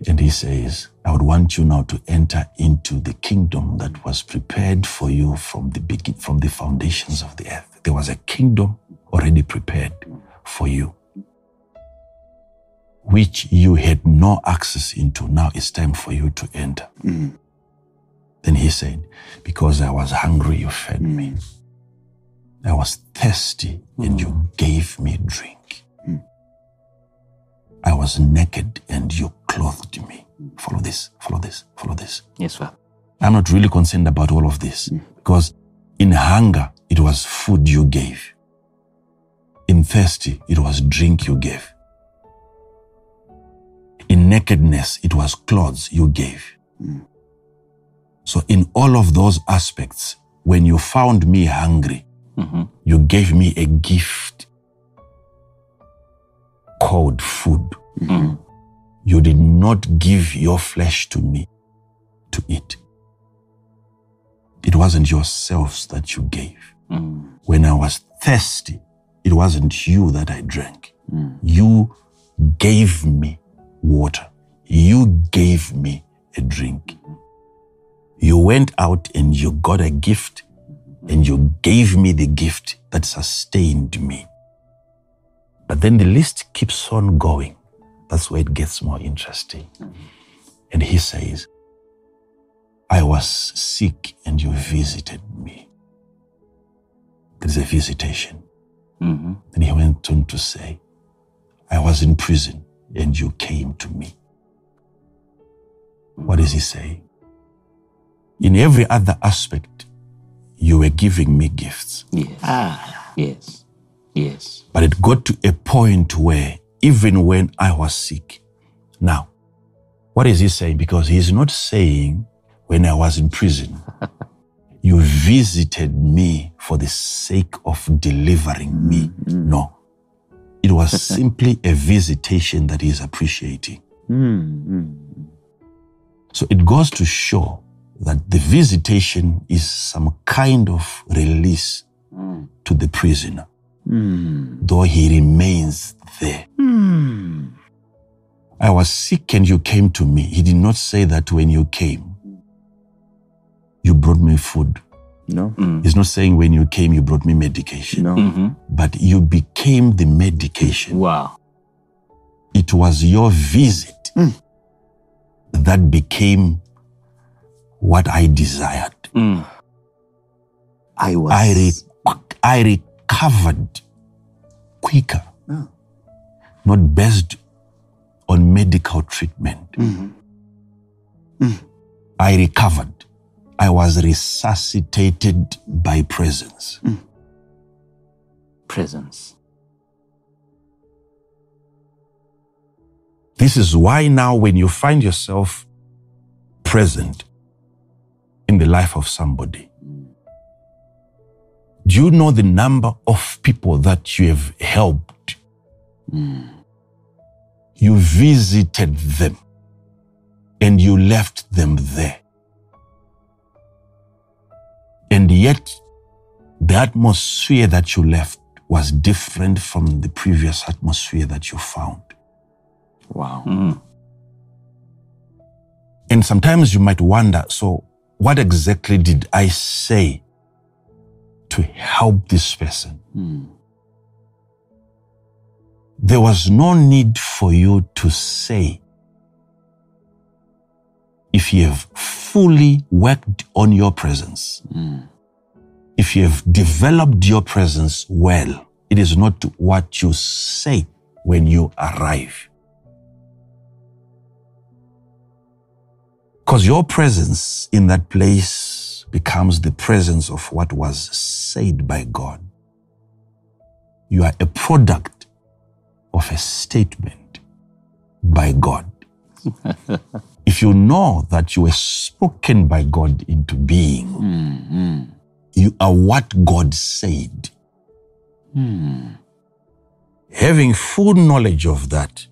and he says, I would want you now to enter into the kingdom that was prepared for you from the begin, from the foundations of the earth. There was a kingdom already prepared for you, which you had no access into. Now it's time for you to enter. Mm. Then he said, Because I was hungry, you fed me. Mm. I was thirsty, and you mm. gave me drink. Mm. I was naked, and you clothed me. Follow this, follow this, follow this. Yes, Father. I'm not really concerned about all of this because in hunger, it was food you gave. In thirsty, it was drink you gave. In nakedness, it was clothes you gave. So, in all of those aspects, when you found me hungry, Mhm. you gave me a gift called food. Mm. You did not give your flesh to me to eat. It wasn't yourselves that you gave. Mm. When I was thirsty, it wasn't you that I drank. Mm. You gave me water. You gave me a drink. You went out and you got a gift and you gave me the gift that sustained me. But then the list keeps on going. That's where it gets more interesting. And he says, I was sick and you visited me. There's a visitation. Mhm. And he went on to say, I was in prison and you came to me. What does he say? In every other aspect, you were giving me gifts. Yes. Ah, yes. Yes. But it got to a point where even when I was sick, now, what is he saying? Because he's not saying when I was in prison, you visited me for the sake of delivering me. No. It was simply a visitation that he's appreciating. So it goes to show that the visitation is some kind of release hmm. to the prisoner, hmm. though he remains there. Hmm. I was sick and you came to me. He did not say that when you came, you brought me food. No. He's not saying when you came, you brought me medication, No. hmm but you became the medication. Wow. It was your visit that became what I desired. Mm. I was. I, re- I recovered quicker, Oh. not based on medical treatment. Mm-hmm. Mm-hmm. I recovered. I was resuscitated by presence. Mm. Presence. This is why now, when you find yourself present in the life of somebody, do you know the number of people that you have helped? You visited them and you left them there. And yet, the atmosphere that you left was different from the previous atmosphere that you found. Wow. Mm. And sometimes you might wonder so, what exactly did I say to help this person? Hmm. There was no need for you to say if you have fully worked on your presence, hmm. if you have developed your presence well, it is not what you say when you arrive. Because your presence in that place becomes the presence of what was said by God. You are a product of a statement by God. if you know that you were spoken by God into being, mm-hmm. you are what God said. Hmm. Having full knowledge of that,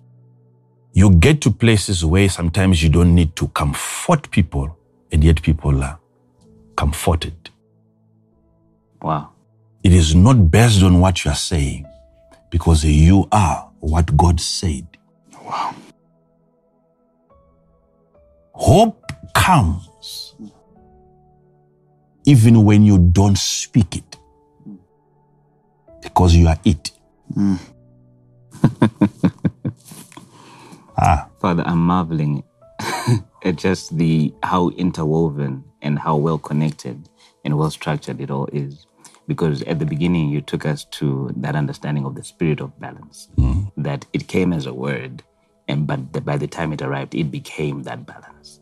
you get to places where sometimes you don't need to comfort people, and yet people are comforted. Wow. It is not based on what you are saying, because you are what God said. Wow. Hope comes even when you don't speak it, because you are it. Mm. Ah, Father, I'm marveling at just the how interwoven and how well connected and well structured it all is. Because at the beginning, you took us to that understanding of the spirit of balance, hmm. that it came as a word, and but the, by the time it arrived, it became that balance.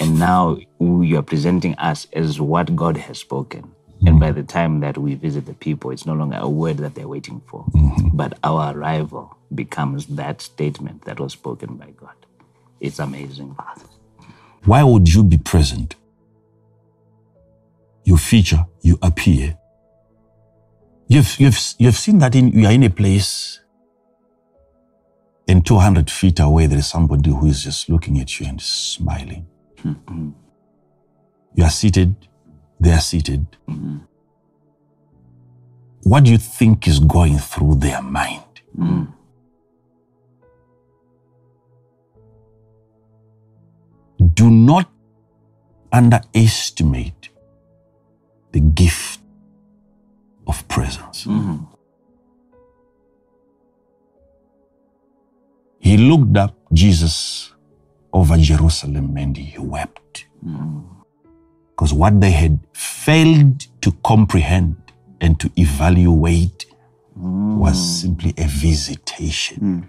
And now you are presenting us as what God has spoken. And hmm. by the time that we visit the people, it's no longer a word that they're waiting for, hmm. but our arrival becomes that statement that was spoken by God. It's amazing, Father. why would you be present? You feature, you appear. You've, you've, you've seen that in, you are in a place and 200 feet away, there is somebody who is just looking at you and smiling. Mm-hmm. You are seated, they are seated. Mm-hmm. What do you think is going through their mind? Mm. Do not underestimate the gift of presence. Mm-hmm. He looked up Jesus over Jerusalem and he wept. Mm-hmm. Because what they had failed to comprehend and to evaluate mm. was simply a visitation. Mm.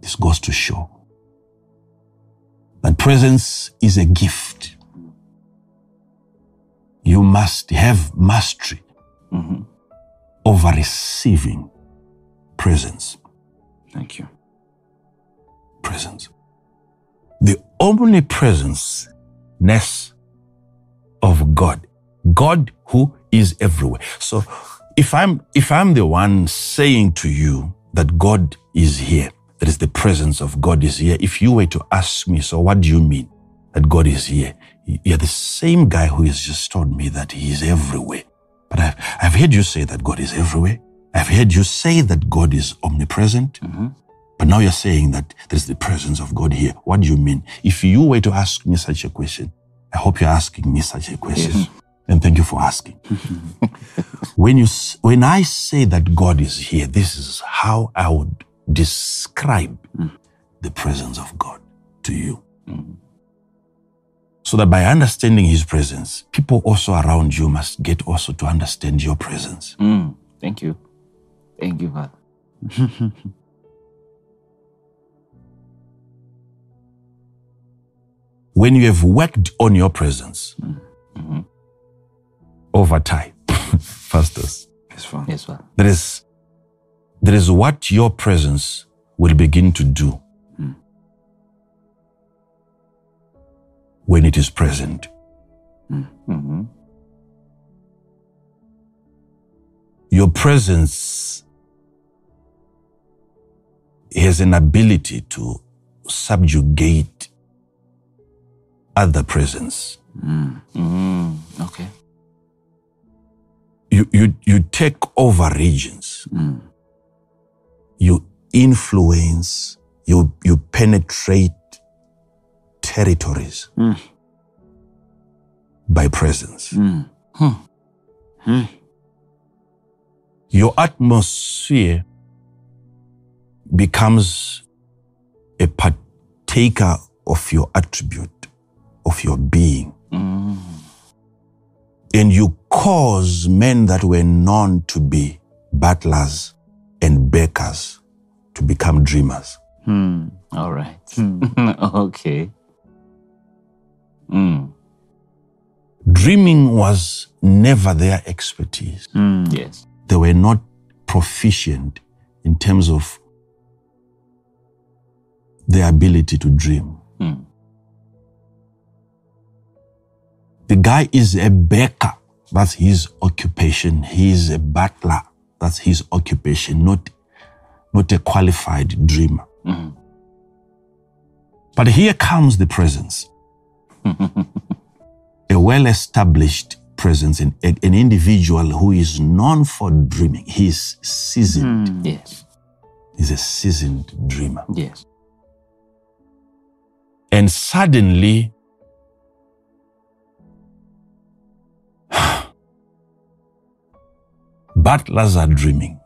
This goes to show that presence is a gift. You must have mastery over receiving presence. Thank you. Presence. The omnipresence ness of God. God who is everywhere. So if I'm if I'm the one saying to you that God is here, that is the presence of God is here, if you were to ask me, so what do you mean that God is here? You're the same guy who has just told me that he is everywhere. But I've, I've heard you say that God is everywhere. I've heard you say that God is omnipresent. Mm-hmm. But now you're saying that there's the presence of God here. What do you mean? If you were to ask me such a question, I hope you're asking me such a question. And thank you for asking. when you, when I say that God is here, this is how I would describe mm. the presence of God to you. So that by understanding His presence, people also around you must get also to understand your presence. Mm, thank you. Thank you, Father. when you have worked on your presence mm. mm-hmm. over time, pastors, Yes, Father. Yes, Father. there is, there is what your presence will begin to do when it is present. hmm Your presence has an ability to subjugate other presence. Mm, okay. You, you, you take over regions. You influence, you, you penetrate territories hmm. by presence. Hmm. Hmm. Your atmosphere becomes a partaker of your attribute, of your being. And you cause men that were known to be battlers and bakers to become dreamers. All right. okay. Mm. Dreaming was never their expertise. Yes. They were not proficient in terms of their ability to dream. Mm. The guy is a baker That's his occupation. He's a butler. That's his occupation, not, not a qualified dreamer. Mm-hmm. But here comes the presence. a well established presence, an, an individual who is known for dreaming. He's seasoned. Mm, yes. He's a seasoned dreamer. Yes. And suddenly, butlers are dreaming.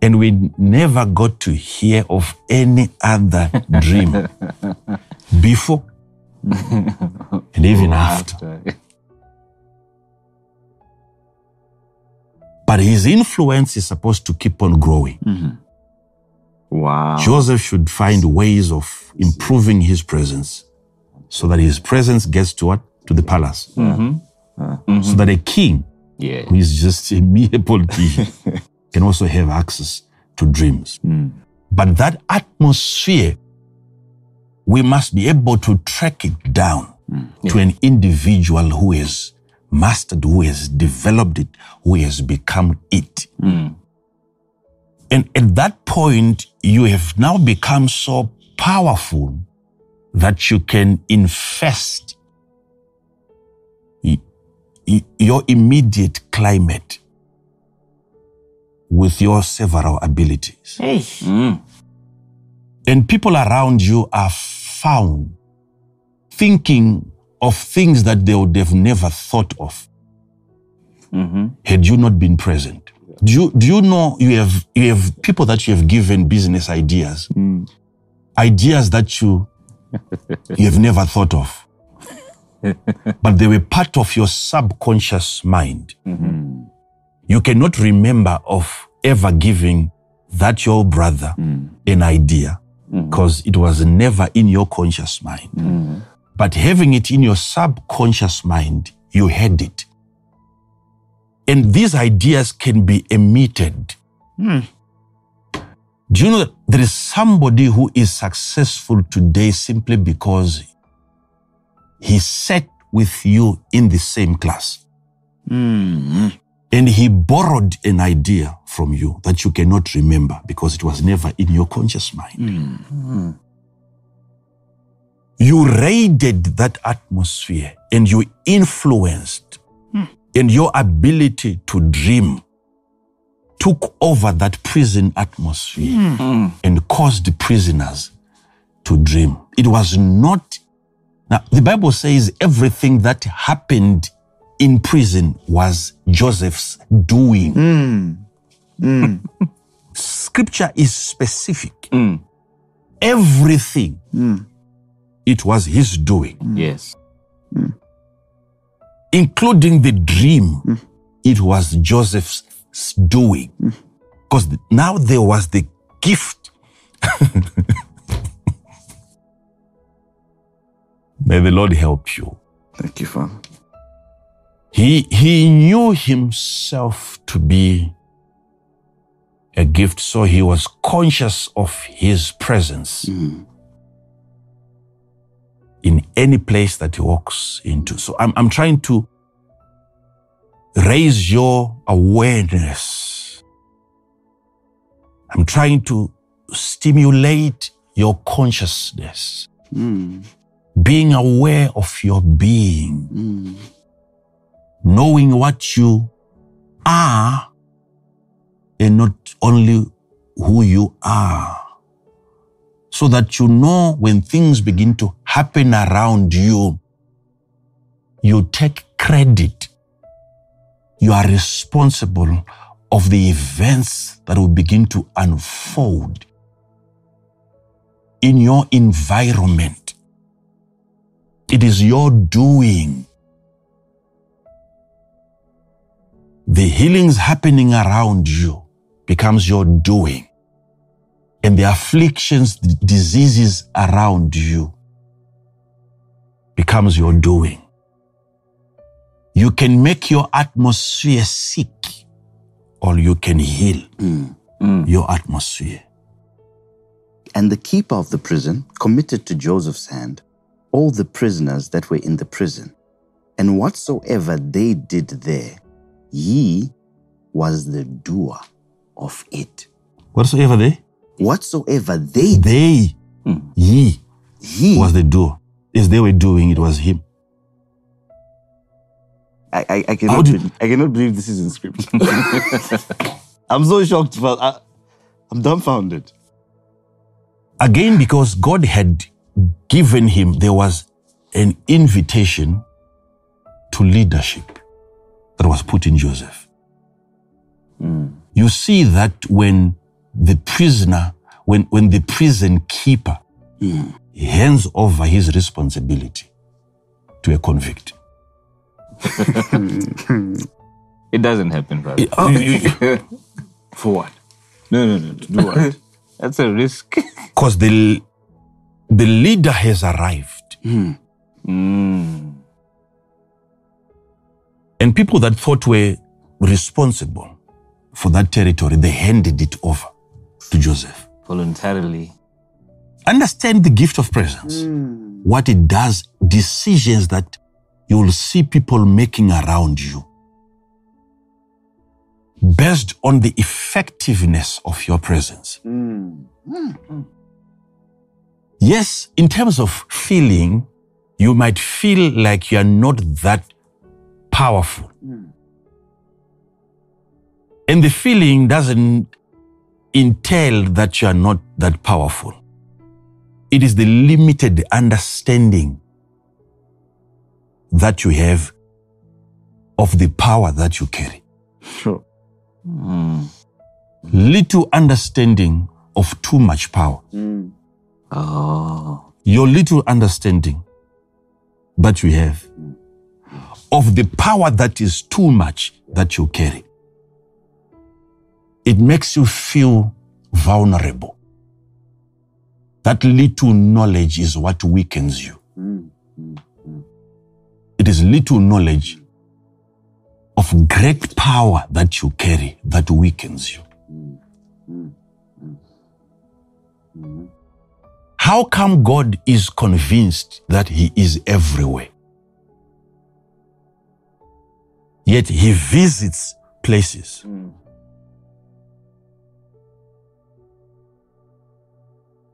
And we never got to hear of any other dream before and even after. But his influence is supposed to keep on growing. Mm-hmm. Wow. Joseph should find ways of improving his presence so that his presence gets to what? To the palace. Mm-hmm. So that a king Yeah. who is just a mere king can also have access to dreams. Hmm. But that atmosphere, we must be able to track it down hmm. to an individual who has mastered, who has developed it, who has become it. Hmm. And at that point, you have now become so powerful that you can infest your immediate climate with your several abilities. Mm. And people around you are found thinking of things that they would have never thought of mm-hmm. had you not been present. Do you, do you know you have, you have people that you have given business ideas, mm. ideas that you, you have never thought of, but they were part of your subconscious mind. Mm-hmm. You cannot remember of ever giving that your brother mm-hmm. an idea mm-hmm. because it was never in your conscious mind. But having it in your subconscious mind, you had it. And these ideas can be emitted. Hmm. Do you know that there is somebody who is successful today simply because he sat with you in the same class? Hmm. And he borrowed an idea from you that you cannot remember because it was never in your conscious mind. Hmm. You raided that atmosphere and you influenced, hmm. and your ability to dream took over that prison atmosphere and caused the prisoners to dream. It was not. Now, the Bible says everything that happened in prison was Joseph's doing. Hmm. Hmm. Scripture is specific. Hmm. Everything, it was his doing, Yes. including the dream. It was Joseph's doing. Because now there was the gift. May the Lord help you. Thank you, Father. He, he knew himself to be a gift, so he was conscious of his presence hmm. in any place that he walks into. So I'm, I'm trying to raise your awareness. I'm trying to stimulate your consciousness, hmm. Being aware of your being knowing what you are and not only who you are. So that you know when things begin to happen around you, you take credit. You are responsible of the events that will begin to unfold in your environment. It is your doing. the healings happening around you becomes your doing. And the afflictions, the diseases around you becomes your doing. You can make your atmosphere sick or you can heal mm. your atmosphere. And the keeper of the prison committed to Joseph's hand all the prisoners that were in the prison. And whatsoever they did there, he was the doer of it. Whatsoever they, Whatsoever they did, they, hmm. he he was the doer. As they were doing, it was him. I, I, I cannot did- be- I cannot believe this is in scripture. I'm so shocked, but I, I'm dumbfounded. Again, because God had given him, there was an invitation to leadership that was put in Joseph. Hmm. You see that when the prisoner, when, when the prison keeper hmm. hands over his responsibility to a convict. It doesn't happen, brother. Oh, you- you- For what? no, no, no. To do what? That's a risk. Because the, the leader has arrived. Mm. And people that thought were responsible for that territory, they handed it over to Joseph. Voluntarily. Understand the gift of presence. Hmm. What it does, decisions that you'll see people making around you. Based on the effectiveness of your presence. Hmm. Yes, in terms of feeling, you might feel like you are not that powerful. And the feeling doesn't entail that you are not that powerful. It is the limited understanding that you have of the power that you carry. Sure. Mm. Little understanding of too much power. Oh. Your little understanding that you have of the power that is too much that you carry. It makes you feel vulnerable. That little knowledge is what weakens you. It is little knowledge of great power that you carry that weakens you. How come God is convinced that He is everywhere? Yet He visits places. Hmm.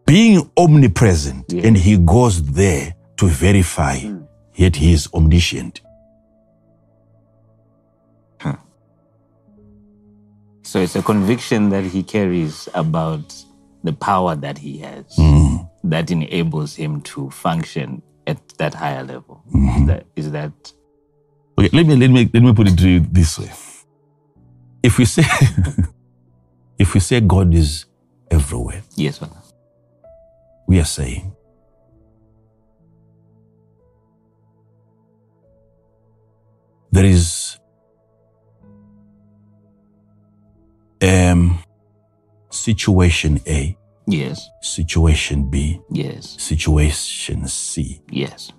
Being omnipresent, Yeah. and He goes there to verify, hmm. yet He is omniscient. So it's a conviction that he carries about the power that he has hmm. That enables him to function at that higher level. Is that is that Okay, let me let me let me put it to you this way. If we say if we say God is everywhere, yes, Father? we are saying there is um situation A, Yes, situation B, yes, situation C, yes.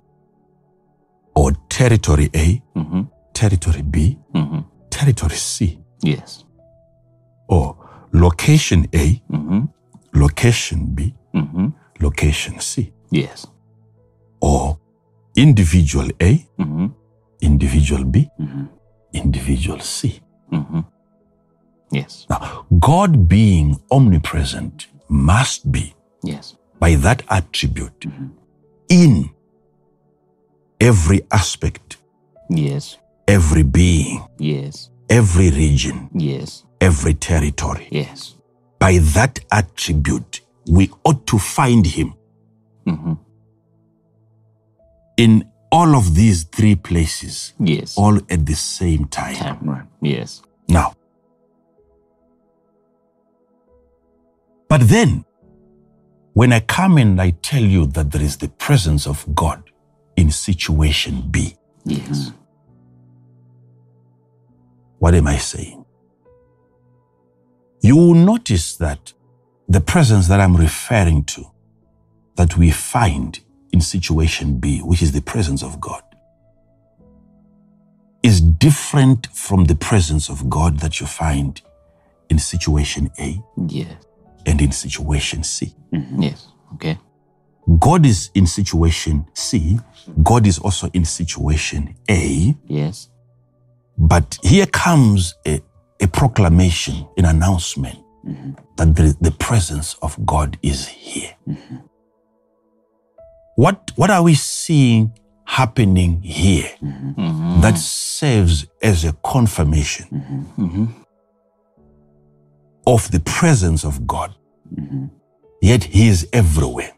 or territory A, Mm-hmm. territory B, Mm-hmm. territory C, Yes. or location A, Mm-hmm. location B, Mm-hmm. location C, Yes. or individual A, Mm-hmm. individual B, Mm-hmm. individual C. Yes. Now, God being omnipresent must be, Yes. by that attribute, in every aspect, Yes. every being, Yes. every region, Yes. every territory. Yes. By that attribute, we ought to find Him Mm-hmm. in all of these three places, Yes. all at the same time. Time, right. Yes. Now, but then, when I come and I tell you that there is the presence of God in situation B, Yes. what am I saying? You will notice that the presence that I'm referring to, that we find in situation B, which is the presence of God, is different from the presence of God that you find in situation A Yes. And in situation C. Mm-hmm. Yes. Okay. God is in situation C, God is also in situation A, Yes. but here comes a, a proclamation, an announcement mm-hmm. that the, the presence of God is here. Mm-hmm. What, what are we seeing happening here that serves as a confirmation of the presence of God? Yet He is everywhere.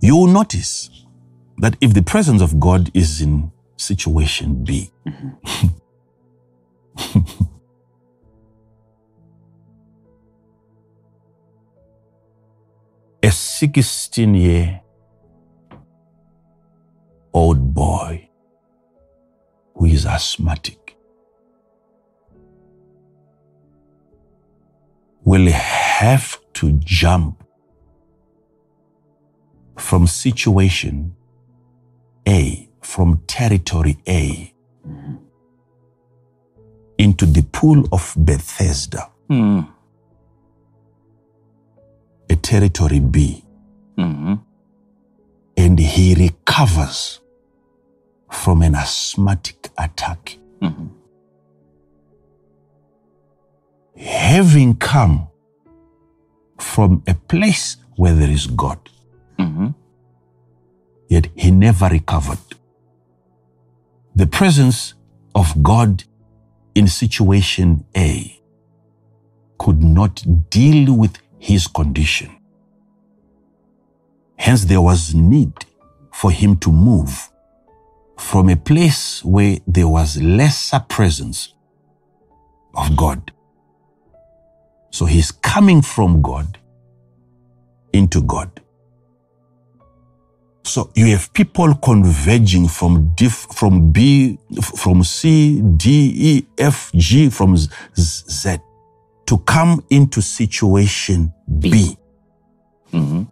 You will notice that if the presence of God is in situation B, a 16 year old boy who is asthmatic will have to jump from situation A, from territory A, into the pool of Bethesda, Mm. a territory B, hmm and he recovers from an asthmatic attack. hmm Having come from a place where there is God, hmm yet he never recovered. The presence of God in situation A could not deal with his condition. Hence, there was need for him to move from a place where there was lesser presence of God. So he's coming from God into God. So you have people converging from diff, from B, from C, D, E, F, G, from Z, to come into situation B. hmm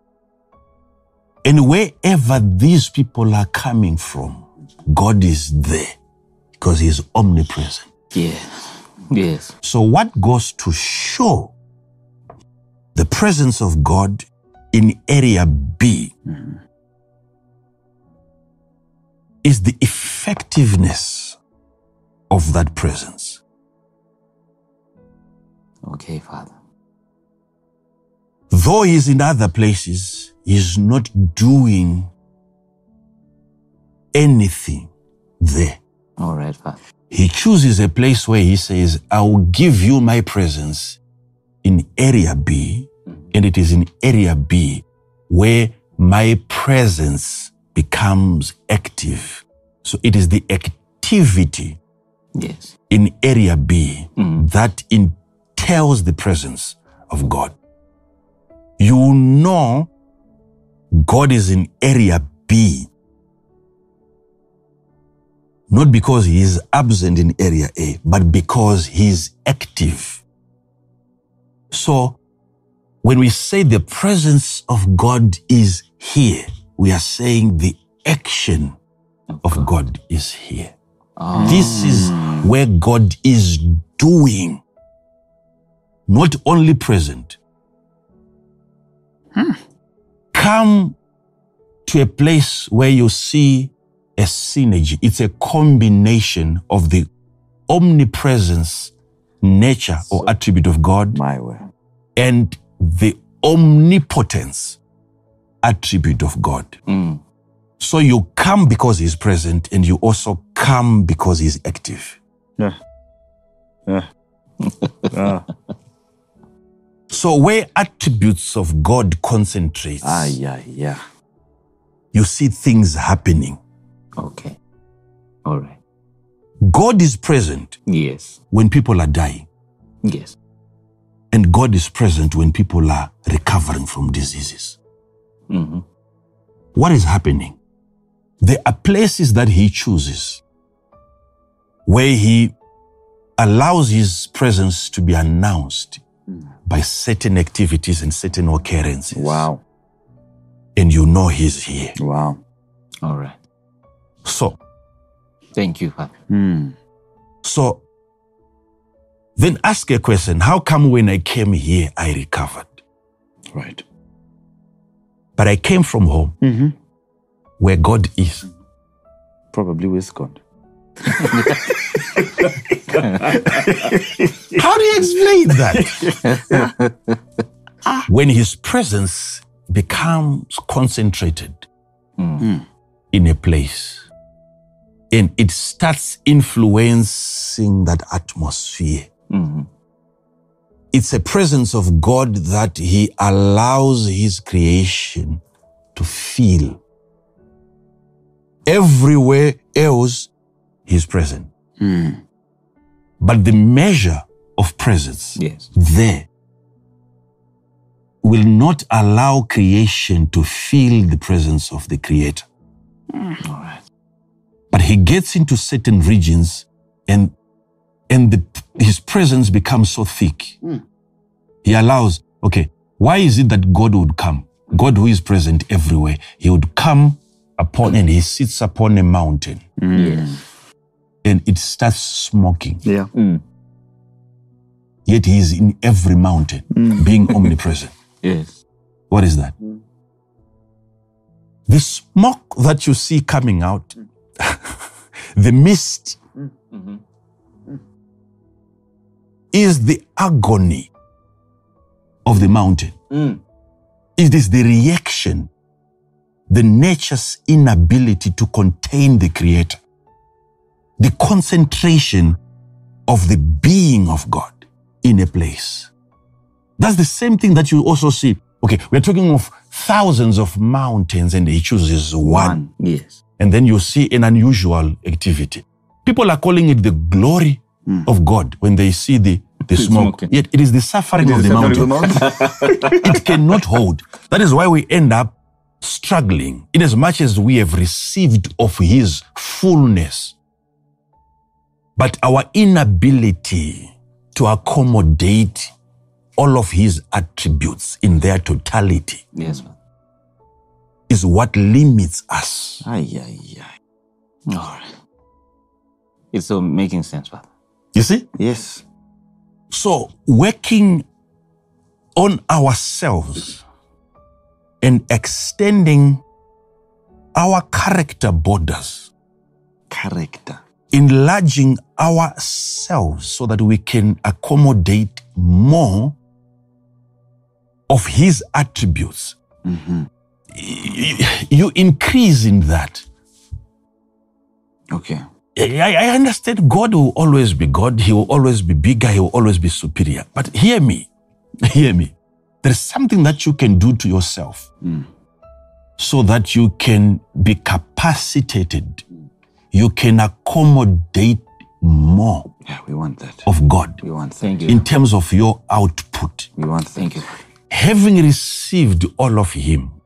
And wherever these people are coming from, God is there because He is omnipresent. Yeah. Yes. So, what goes to show the presence of God in area B mm-hmm. is the effectiveness of that presence. Okay, Father. Though He's in other places, He's not doing anything there. All right, Father. He chooses a place where he says, I will give you my presence in area B, and it is in area B where my presence becomes active. So it is the activity Yes. in area B Mm. that entails the presence of God. You know God is in area B not because he is absent in area A, but because he is active. So, when we say the presence of God is here, we are saying the action of God is here. This is where God is doing, not only present. Hmm. Come to a place where you see a synergy. It's a combination of the omnipresence, nature or attribute of God My way. and the omnipotence attribute of God. Mm. So you come because He's present and you also come because He's active. Yeah. Yeah. ah, So where attributes of God concentrate, ah, yeah, yeah. you see things happening. Okay. All right. God is present Yes. when people are dying. Yes. And God is present when people are recovering from diseases. hmm What is happening? There are places that He chooses where He allows His presence to be announced by certain activities and certain occurrences. Wow. And you know He's here. Wow. All right. So, Thank you, Father. Hmm. so then ask a question How come when I came here, I recovered? Right. But I came from home mm-hmm. where God is. Probably with God. How do you explain that? Ah. when his presence becomes concentrated mm. in a place and it starts influencing that atmosphere. Mm-hmm. It's a presence of God that he allows his creation to feel. Everywhere else, he's present. Mm. But the measure of presence Yes. there will not allow creation to feel the presence of the creator. Mm, all right. But he gets into certain regions and and the, his presence becomes so thick. Hmm. He allows, okay, why is it that God would come? God who is present everywhere, he would come upon and he sits upon a mountain hmm. Yes. and it starts smoking. Yeah. Hmm. Yet he is in every mountain, being omnipresent. Yes. What is that? The smoke that you see coming out, the mist, is the agony of the mountain. Mm. It is the reaction, the nature's inability to contain the Creator, the concentration of the being of God in a place. That's the same thing that you also see. Okay, we're talking of thousands of mountains and he chooses one. Yes. And then you see an unusual activity. People are calling it the glory hmm. of God when they see the, the smoke. Yet it is the suffering of the mountain. it cannot hold. That is why we end up struggling in as much as we have received of his fullness. But our inability to accommodate all of his attributes in their totality Yes. Is what limits us. Ay, ay, ay. All right. It's all making sense, Father. You see? Yes. So, working on ourselves and extending our character borders, Character. enlarging ourselves so that we can accommodate more of His attributes. Y- You increase in that. Okay. I, I understand God will always be God. He will always be bigger. He will always be superior. But hear me, hear me. There's something that you can do to yourself hmm. so that you can be capacitated. You can accommodate more Yeah, we want that. of God We want that. Thank you. in terms of your output. We want that. Thank you. Having received all of Him,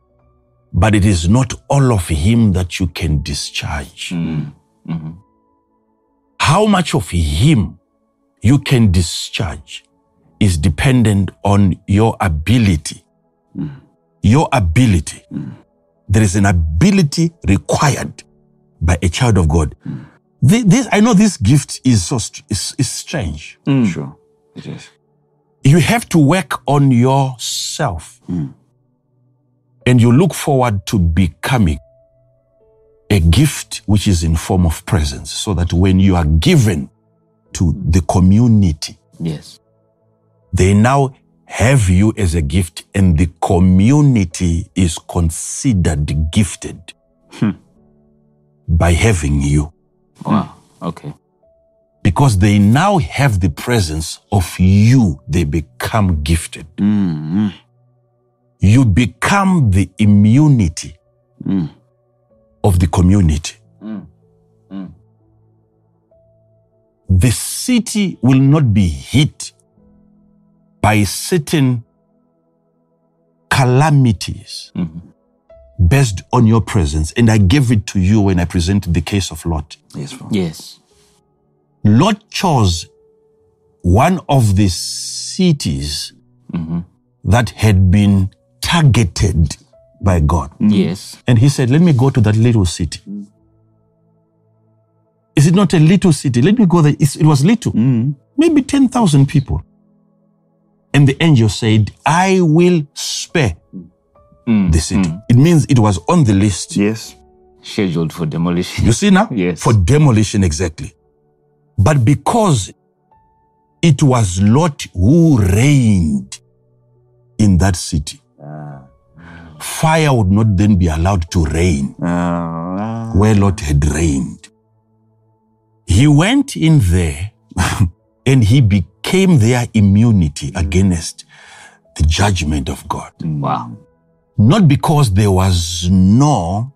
but it is not all of Him that you can discharge. Mm, mm-hmm. How much of Him you can discharge is dependent on your ability. Mm. Your ability. Mm. There is an ability required by a child of God. Thi- This, I know this gift is so is, is strange. Sure. It is. You have to work on yourself. And you look forward to becoming a gift which is in form of presence so that when you are given to the community, Yes. they now have you as a gift and the community is considered gifted hmm. by having you Wow. Okay. because they now have the presence of you they become gifted mm-hmm. You become the immunity mm. of the community mm. Mm. the city will not be hit by certain calamities mm-hmm. based on your presence. And I gave it to you when I presented the case of Lot. Yes, Father. Yes. Lot chose one of the cities mm-hmm. that had been targeted by God. Yes. And he said, Let me go to that little city. Is it not a little city? Let me go there. It's- it was little, mm. maybe 10,000 people. And the angel said, I will spare mm. the city. Mm. It means it was on the list. Yes. Scheduled for demolition. You see now? Yes. For demolition, exactly. But because it was Lot who reigned in that city, fire would not then be allowed to rain Uh, where Lot had reigned. He went in there and he became their immunity against the judgment of God. Wow. Not because there was no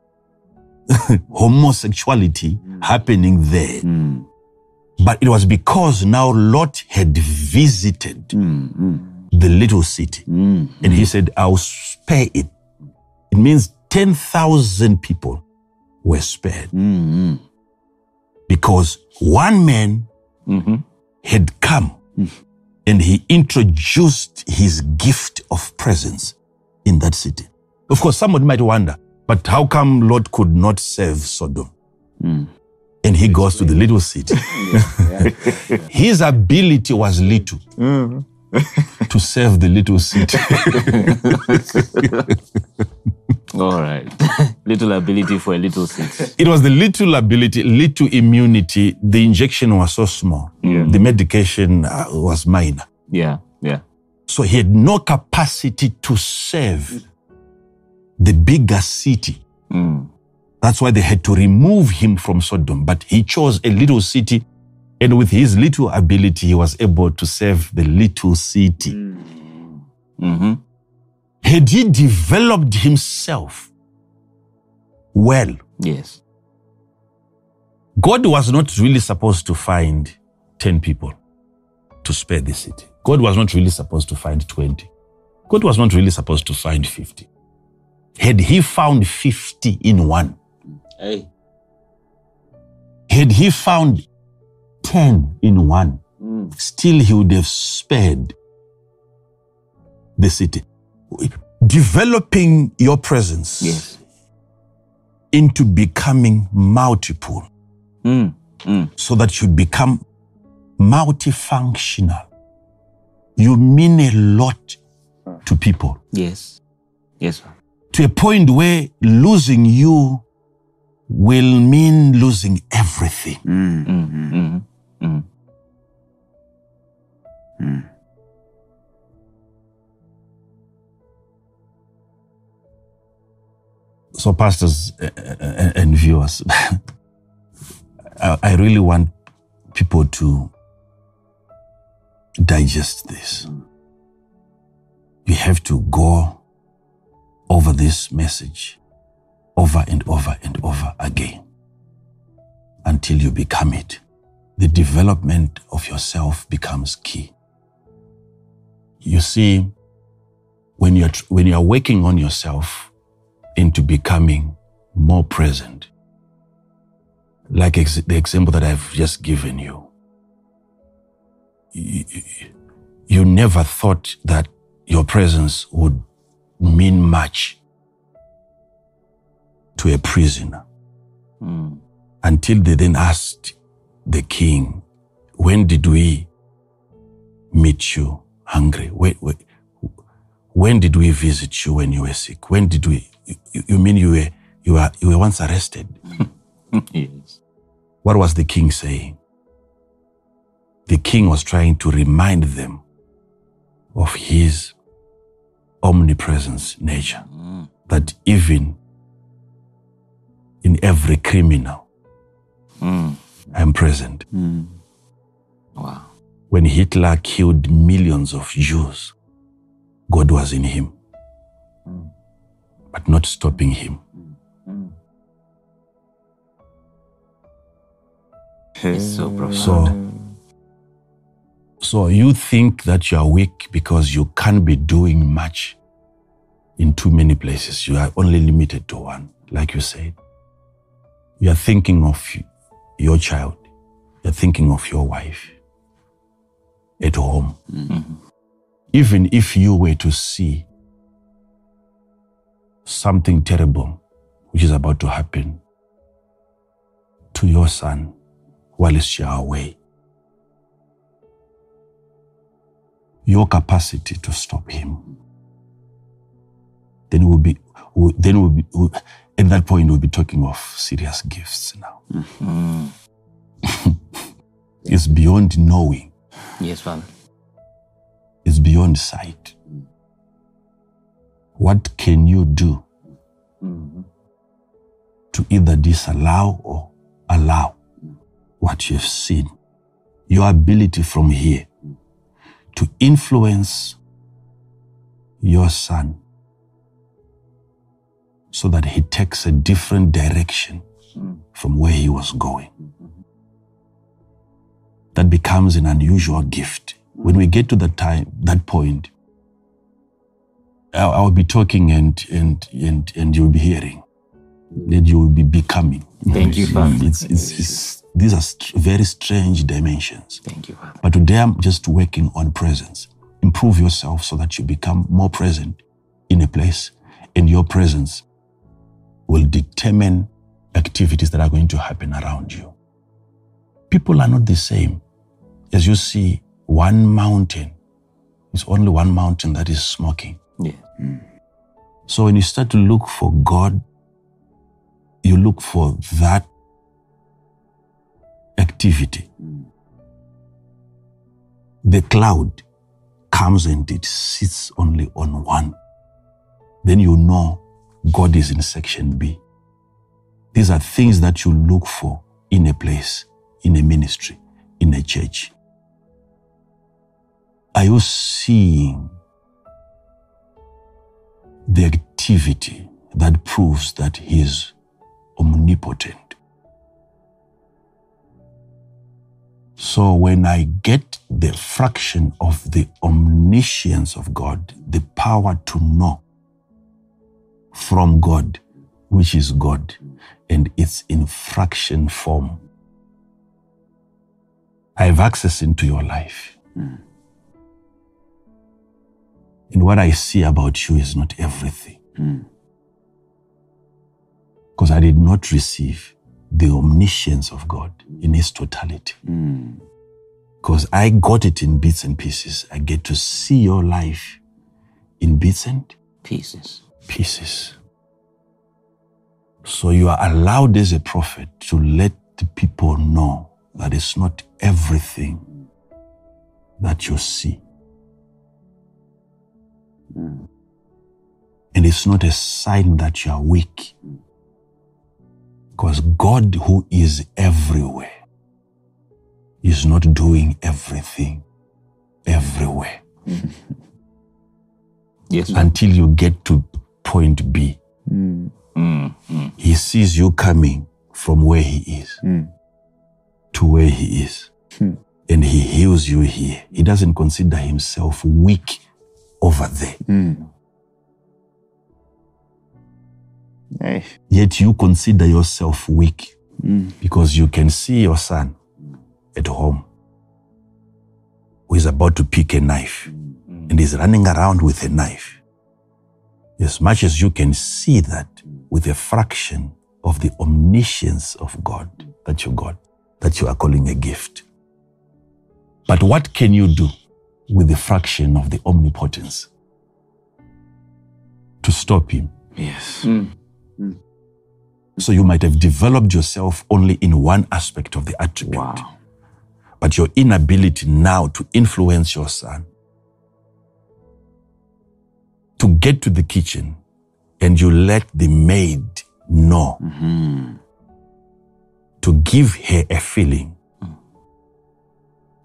homosexuality happening there, mm, but it was because now Lot had visited mm, mm, the little city mm. and he said, I'll spare it. It means 10,000 people were spared Mm, because one man Mm-hmm. had come and he introduced his gift of presence in that city. Of course, somebody might wonder, but how come Lot could not serve Sodom? mm. And he goes to the little city. His ability was little to serve the little city. All right. little ability for a little seat. It was the little ability, little immunity. The injection was so small. The medication uh, was minor. Yeah. Yeah. So he had no capacity to serve the bigger city. Mm. That's why they had to remove him from Sodom. But he chose a little city, and with his little ability, he was able to serve the little city. Mm-hmm. Had he developed himself well, Yes. God was not really supposed to find 10 people to spare the city. God was not really supposed to find 20. God was not really supposed to find 50. Had he found 50 in one, Hey. had he found 10 in one, mm. still he would have spared the city. Developing your presence Yes. into becoming multiple Mm. Mm. so that you become multifunctional. You mean a lot to people Yes. Yes. sir. to a point where losing you will mean losing everything. Mm, Mm. Mm. So, pastors uh, uh, and viewers, I really want people to digest this. You have to go over this message over and over and over again until you become it. The development of yourself becomes key. You see, when you're, when you're working on yourself into becoming more present, like ex- the example that I've just given you, you, you never thought that your presence would mean much to a prisoner Mm. until they then asked the king, When did we meet you hungry? When, when, when did we visit you when you were sick? When did we? You, you mean you were, you, were, you were once arrested? yes. What was the king saying? The king was trying to remind them of his omnipresence nature. Mm. That even in every criminal, Mm. I'm present. Mm. Wow. When Hitler killed millions of Jews, God was in him, mm. But not stopping him. It's so profound. So, so you think that you are weak because you can't be doing much in too many places. You are only limited to one, like you said. You are thinking of your child. You're thinking of your wife at home. Mm-hmm. Even if you were to see something terrible which is about to happen to your son while you are away, your capacity to stop him, then we'll be, we'll, then we'll be, we'll, at that point, we'll be talking of serious gifts now. Mm. It's beyond knowing, Yes, Father. it's beyond sight. What can you do mm-hmm. to either disallow or allow what you've seen? Your ability from here to influence your son so that he takes a different direction mm. from where he was going. Mm-hmm. That becomes an unusual gift. When we get to that time, that point, I- I'll be talking and and and and you'll be hearing. Then you will be becoming. Thank you, mm, Father. It's, it's, it's, these are str- very strange dimensions. Thank you, Father. But today I'm just working on presence. Improve yourself so that you become more present in a place, and your presence will determine activities that are going to happen around you. People are not the same. As you see, one mountain is only one mountain that is smoking. Yeah. Hmm. So when you start to look for God, you look for that activity. The cloud comes and it sits only on one. Then you know God is in section B. These are things that you look for in a place, in a ministry, in a church. Are you seeing the activity that proves that He is omnipotent? So when I get the fraction of the omniscience of God, the power to know from God, which is God, and it's in fraction form, I have access into your life. Hmm. And what I see about you is not everything. Hmm. Because I did not receive the omniscience of God in its totality. Hmm. Because I got it in bits and pieces. I get to see your life in bits and Pieces. pieces. So you are allowed as a prophet to let the people know that it's not everything that you see. And it's not a sign that you are weak. Because God, who is everywhere, is not doing everything everywhere Yes. Until you get to point B. Mm, mm. He sees you coming from where he is to where he is. And he heals you here. He doesn't consider himself weak over there. Hmm. Hey. Yet you consider yourself weak hmm. because you can see your son at home who is about to pick a knife hmm. and is running around with a knife. As much as you can see that with a fraction of the omniscience of God that you got, that you are calling a gift. But what can you do with the fraction of the omnipotence to stop him? Yes. Mm. Mm. So you might have developed yourself only in one aspect of the attribute. Wow. But your inability now to influence your son, to get to the kitchen and you let the maid know, mm-hmm. to give her a feeling,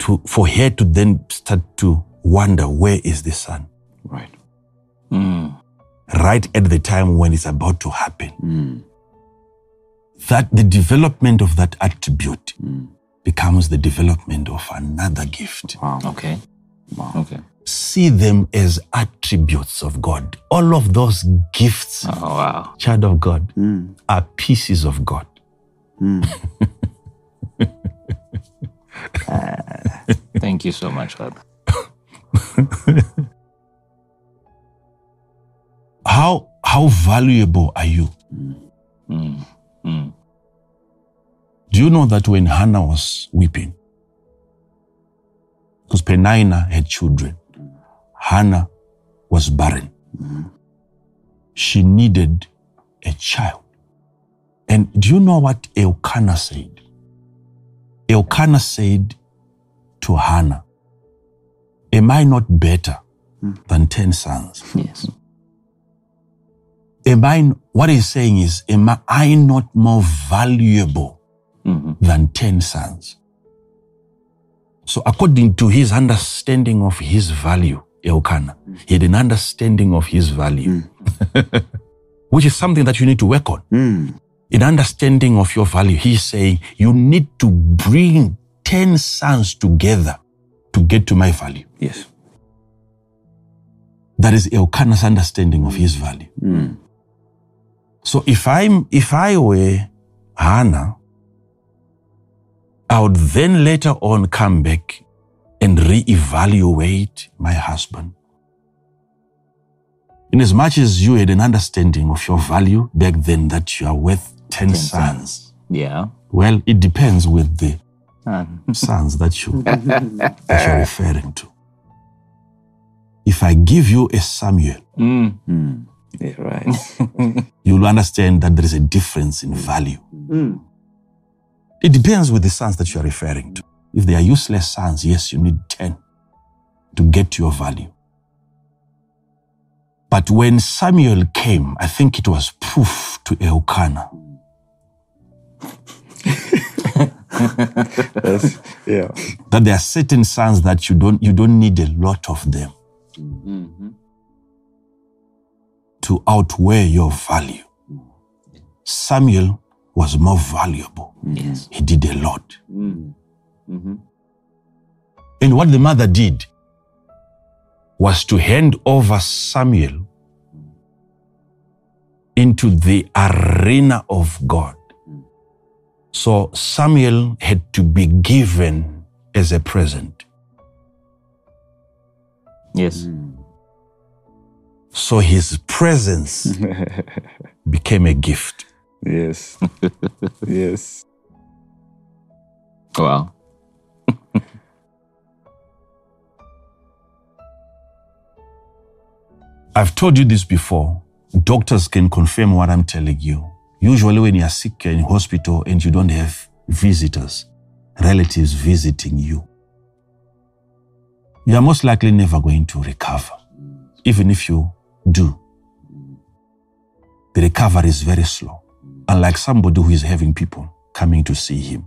to, for her to then start to wonder, where is the son? Right. Mm. Right at the time when it's about to happen. Hmm. That the development of that attribute hmm. becomes the development of another gift. Wow. Okay. Wow. Okay. see them as attributes of God. All of those gifts, Oh, wow. child of God, hmm. are pieces of God. Thank you so much, Father. How how valuable are you? Mm. Mm. Do you know that when Hannah was weeping, because Penina had children, Hannah was barren. she needed a child. And do you know what Elkanah said? Elkanah said to Hannah, Am I not better hmm. than 10 sons? Yes. Am I, what he's saying is, Am I not more valuable hmm than 10 sons? So, according to his understanding of his value, Elkanah, hmm. he had an understanding of his value, hmm. which is something that you need to work on. In understanding of your value, he's saying you need to bring 10 sons together to get to my value. Yes. That is Elkanah's understanding of his value. Mm. So if I'm if I were Hannah, I would then later on come back and reevaluate my husband. In as much as you had an understanding of your value back then that you are worth 10, 10 sons, Yeah. well, it depends with the Um, sons that you that you're referring to. If I give you a Samuel, mm. Mm. Yeah, right. you'll understand that there is a difference in value. Mm. It depends with the sons that you are referring to. If they are useless sons, yes, you need 10 to get your value. But when Samuel came, I think it was proof to Elkanah That's, yeah. that there are certain sons that you don't you don't need a lot of them Mhm. to outweigh your value. Samuel was more valuable. Yes. He did a lot. Mm-hmm. And what the mother did was to hand over Samuel into the arena of God. So Samuel had to be given as a present. Yes. So his presence became a gift. Yes. yes. Wow. I've told you this before. Doctors can confirm what I'm telling you. Usually, when you're sick in hospital and you don't have visitors, relatives visiting you, you are most likely never going to recover. Even if you do, the recovery is very slow. Unlike somebody who is having people coming to see him.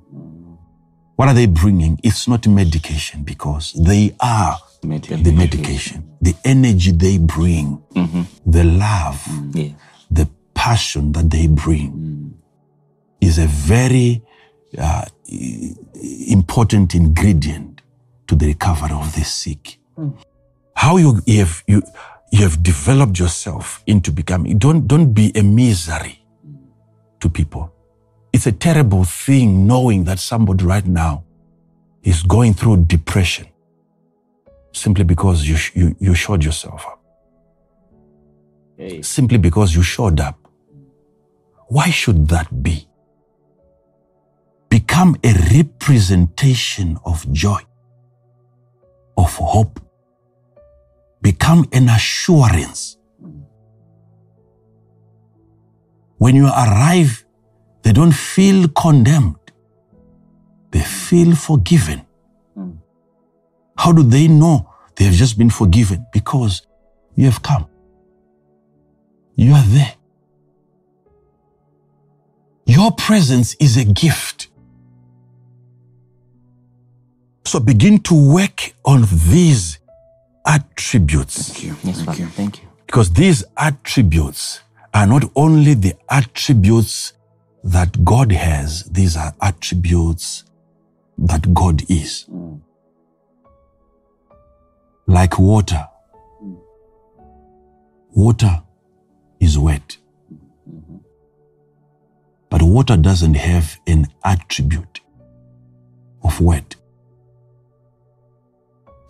What are they bringing? It's not medication because they are the medication. The energy they bring, Mm-hmm. the love, Yeah. Passion that they bring is a very uh, important ingredient to the recovery of the sick. How you, you have you you have developed yourself into becoming don't don't be a misery to people. It's a terrible thing knowing that somebody right now is going through depression simply because you, you, you showed yourself up Hey. simply because you showed up. Why should that be? Become a representation of joy, of hope. Become an assurance. When you arrive, they don't feel condemned, they feel forgiven. How do they know they have just been forgiven? Because you have come. You are there. Your presence is a gift. So begin to work on these attributes Thank you. Yes, Thank you. Thank you. because these attributes are not only the attributes that God has, these are attributes that God is. Like water. Water is wet. But water doesn't have an attribute of wet.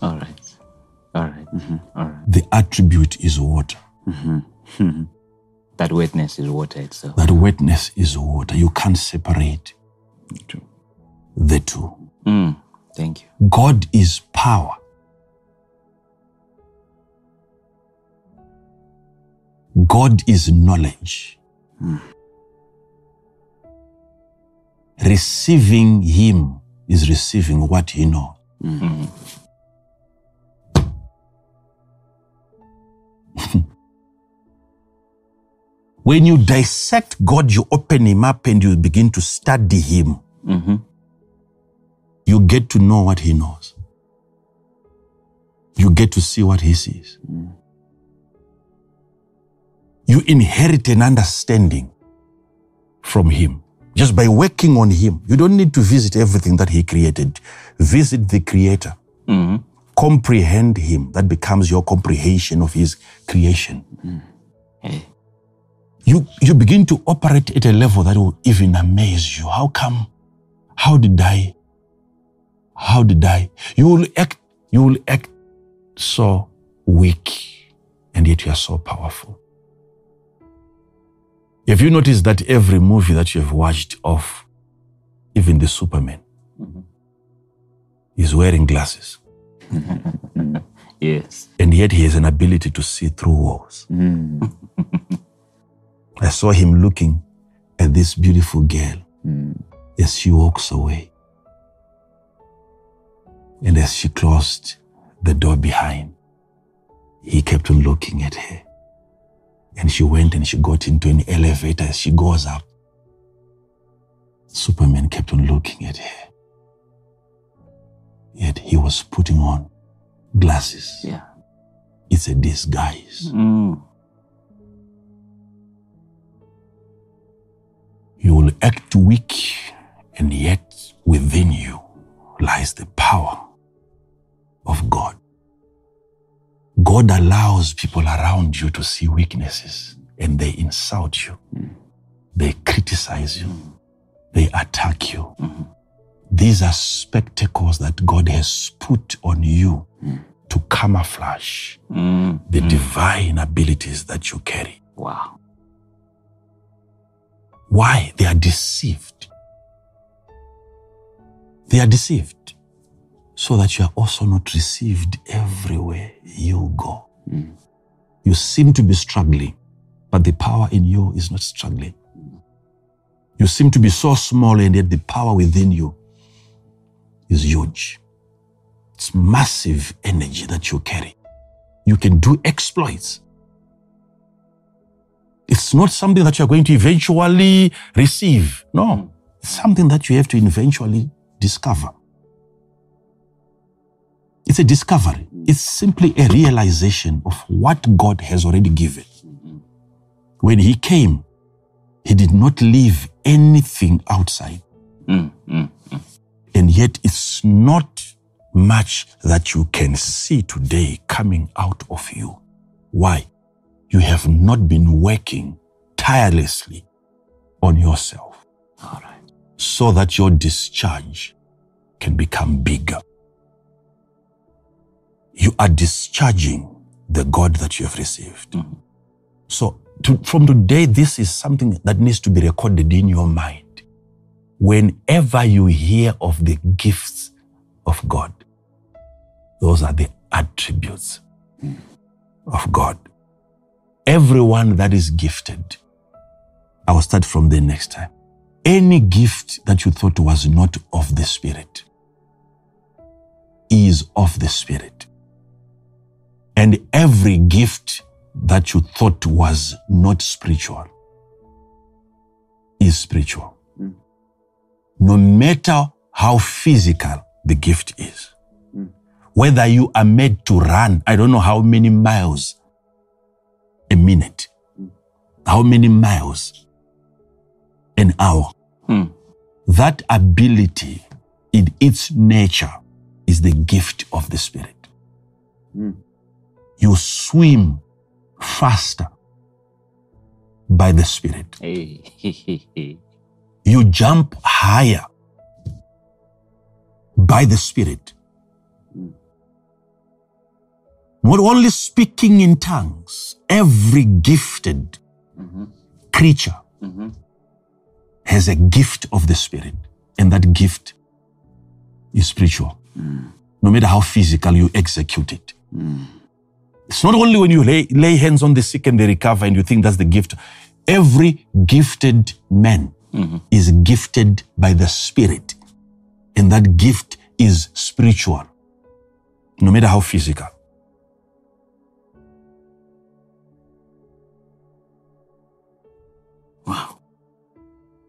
All right. All right. Mm-hmm. All right. The attribute is water. Mm-hmm. That wetness is water itself. That wetness is water. You can't separate True. the two. Mm. Thank you. God is power. God is knowledge. Mm. Receiving Him is receiving what He knows. when you dissect God, you open Him up and you begin to study Him. Mm-hmm. You get to know what He knows. You get to see what He sees. You inherit an understanding from Him just by working on Him. You don't need to visit everything that He created. Visit the Creator. Mm-hmm. Comprehend Him. That becomes your comprehension of His creation. Mm. Hey. You, you begin to operate at a level that will even amaze you. How come? How did I? How did I? You will act, you will act so weak and yet you are so powerful. Have you noticed that every movie that you have watched of even the Superman is wearing glasses Yes. and yet he has an ability to see through walls? Mm. I saw him looking at this beautiful girl mm. as she walks away. And as she closed the door behind, he kept on looking at her. And she went and she got into an elevator as she goes up. Superman kept on looking at her. Yet he was putting on glasses. Yeah. It's a disguise. Mm. You will act weak, and yet within you lies the power of God. God allows people around you to see weaknesses and they insult you. Mm. They criticize you. They attack you. Mm-hmm. These are spectacles that God has put on you mm. to camouflage Mm. the mm. divine abilities that you carry. Wow. Why? They are deceived. They are deceived so that you are also not received everywhere you go. Hmm. You seem to be struggling, but the power in you is not struggling. You seem to be so small, and yet the power within you is huge. It's massive energy that you carry. You can do exploits. It's not something that you're going to eventually receive. No, it's something that you have to eventually discover. It's a discovery. It's simply a realization of what God has already given. When He came, He did not leave anything outside. Mm. Mm. And yet, it's not much that you can see today coming out of you. Why? You have not been working tirelessly on yourself All right. so that your discharge can become bigger. You are discharging the God that you have received. Mm-hmm. So, to, from today, this is something that needs to be recorded in your mind. Whenever you hear of the gifts of God, those are the attributes mm-hmm. of God. Everyone that is gifted, I will start from there next time. Any gift that you thought was not of the Spirit is of the Spirit. And every gift that you thought was not spiritual is spiritual. Hmm. No matter how physical the gift is. Hmm. Whether you are made to run, I don't know how many miles a minute, hmm. how many miles an hour. Hmm. That ability in its nature is the gift of the Spirit. You swim faster by the Spirit. Hey. You jump higher by the Spirit. Mm. Not only speaking in tongues, every gifted mm-hmm. creature mm-hmm. has a gift of the Spirit, and that gift is spiritual. Mm. No matter how physical you execute it, mm. It's not only when you lay, lay hands on the sick and they recover and you think that's the gift. Every gifted man mm-hmm. is gifted by the Spirit. And that gift is spiritual, no matter how physical. Wow.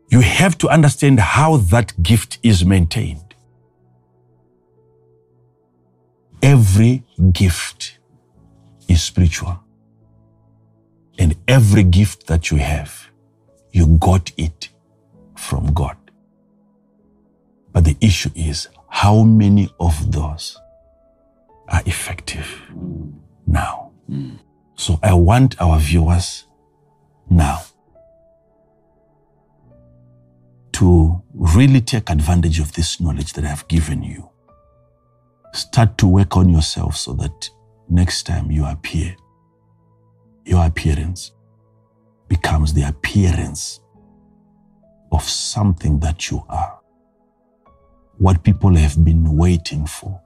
You have to understand how that gift is maintained. Every gift is spiritual. And every gift that you have, you got it from God. But the issue is how many of those are effective now? So I want our viewers now to really take advantage of this knowledge that I've given you. Start to work on yourself so that next time you appear, your appearance becomes the appearance of something that you are. What people have been waiting for.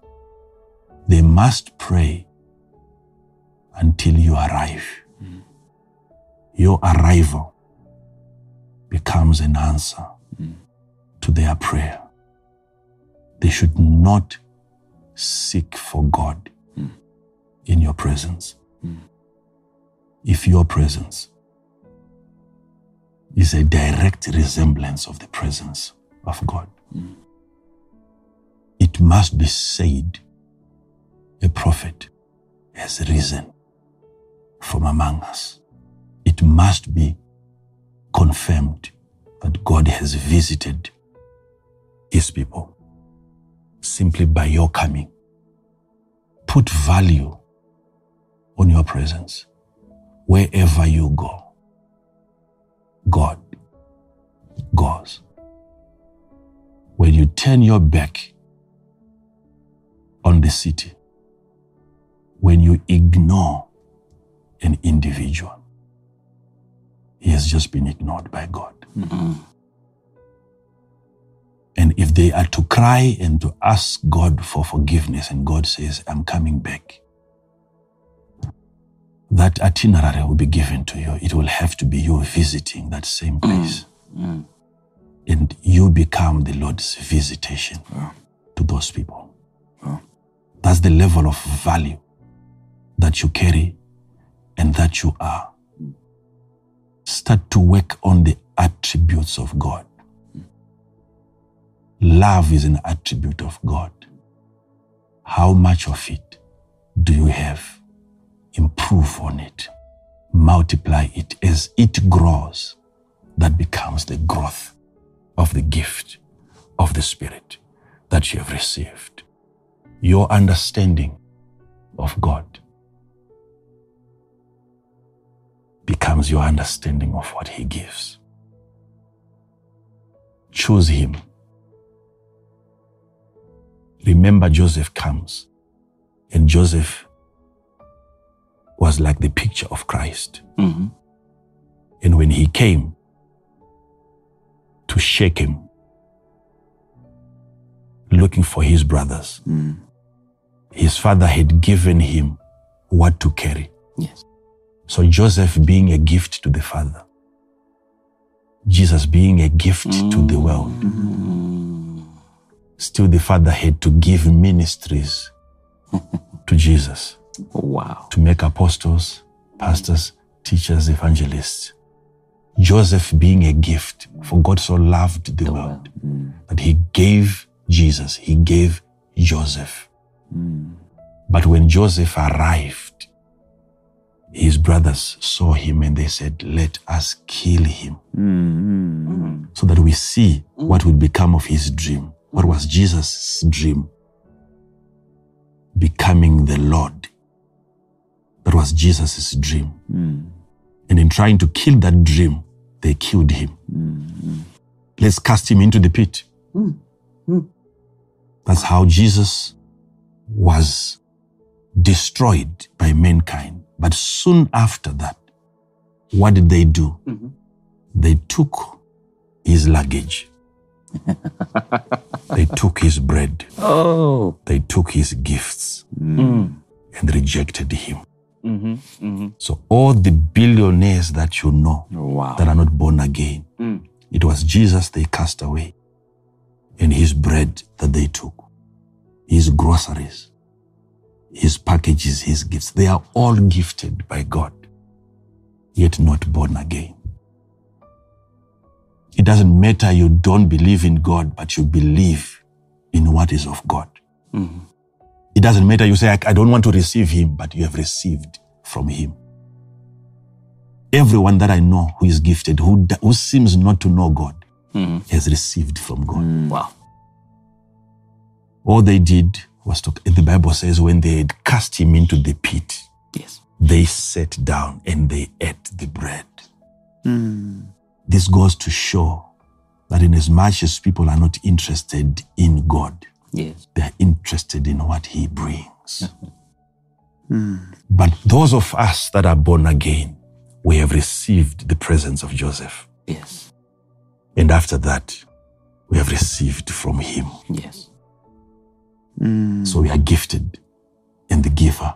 They must pray until you arrive. Hmm. Your arrival becomes an answer hmm. to their prayer. They should not seek for God in your presence. Hmm. If your presence is a direct resemblance of the presence of God, hmm. it must be said a prophet has risen from among us. It must be confirmed that God has visited his people simply by your coming. Put value on your presence wherever you go. God goes. When you turn your back on the city, when you ignore an individual, he has just been ignored by God. Mm-hmm. And if they are to cry and to ask God for forgiveness, and God says, I'm coming back, that itinerary will be given to you. It will have to be you visiting that same mm. place. Mm. And you become the Lord's visitation to those people. That's the level of value that you carry and that you are. Start to work on the attributes of God. Love is an attribute of God. How much of it do you have? Improve on it. Multiply it as it grows. That becomes the growth of the gift of the Spirit that you have received. Your understanding of God becomes your understanding of what He gives. Choose Him. Remember, Joseph comes, and Joseph was like the picture of Christ. Mm-hmm. And when he came to Shechem, looking for his brothers, mm. his father had given him what to carry. Yes. So Joseph being a gift to the Father, Jesus being a gift to the mm. world, still the Father had to give ministries to Jesus Wow. to make apostles, pastors, teachers, evangelists. Joseph being a gift, for God so loved the, world mm. that he gave Jesus, he gave Joseph. Mm. But when Joseph arrived, his brothers saw him and they said, Let us kill him mm-hmm. so that we see what would become of his dream. What was Jesus' dream? Becoming the Lord. That was Jesus' dream. Hmm. And in trying to kill that dream, they killed him. Hmm, hmm. Let's cast him into the pit. That's how Jesus was destroyed by mankind. But soon after that, what did they do? Mm-hmm. They took his luggage. they took his bread. Oh. They took his gifts and rejected him. Mm-hmm. Mm-hmm. So all the billionaires that you know Wow. that are not born again, Mm. it was Jesus they cast away and his bread that they took, his groceries, his packages, his gifts. They are all gifted by God, yet not born again. It doesn't matter you don't believe in God, but you believe in what is of God. Mm-hmm. It doesn't matter you say, I, don't want to receive him, but you have received from him. Everyone that I know who is gifted, who, who seems not to know God, Mm-hmm. has received from God. Wow. All they did was to, the Bible says, when they had cast him into the pit, Yes. they sat down and they ate the bread. Mm. This goes to show that in as much as people are not interested in God, Yes. they are interested in what he brings. Mm. But those of us that are born again, we have received the presence of Joseph. Yes. And after that, we have received from him. Yes. Mm. So we are gifted, and the giver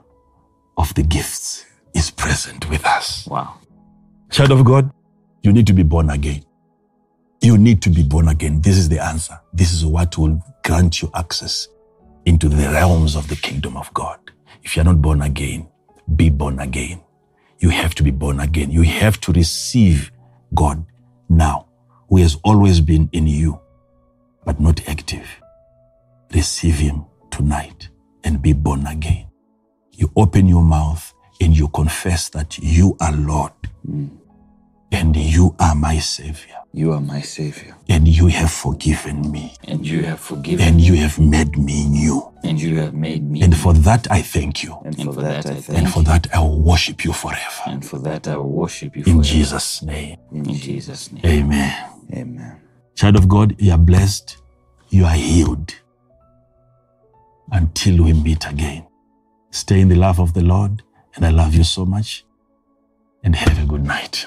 of the gifts is present with us. Wow. Child of God, you need to be born again. You need to be born again. This is the answer. This is what will grant you access into the realms of the kingdom of God. If you're not born again, be born again. You have to be born again. You have to receive God now, who has always been in you, but not active. Receive Him tonight and be born again. You open your mouth and you confess that you are Lord hmm. And you are my Savior You are my Savior. and you have forgiven me And you have forgiven and you have made me new. and you have made me. And for that, I thank you. And, for, that, I thank And for that, I will worship you forever. and for that I will worship you In forever. Jesus' name. In Jesus' name. Amen. Amen. Child of God, you are blessed. You are healed. Until we meet again. Stay in the love of the Lord. And I love you so much. And have a good night.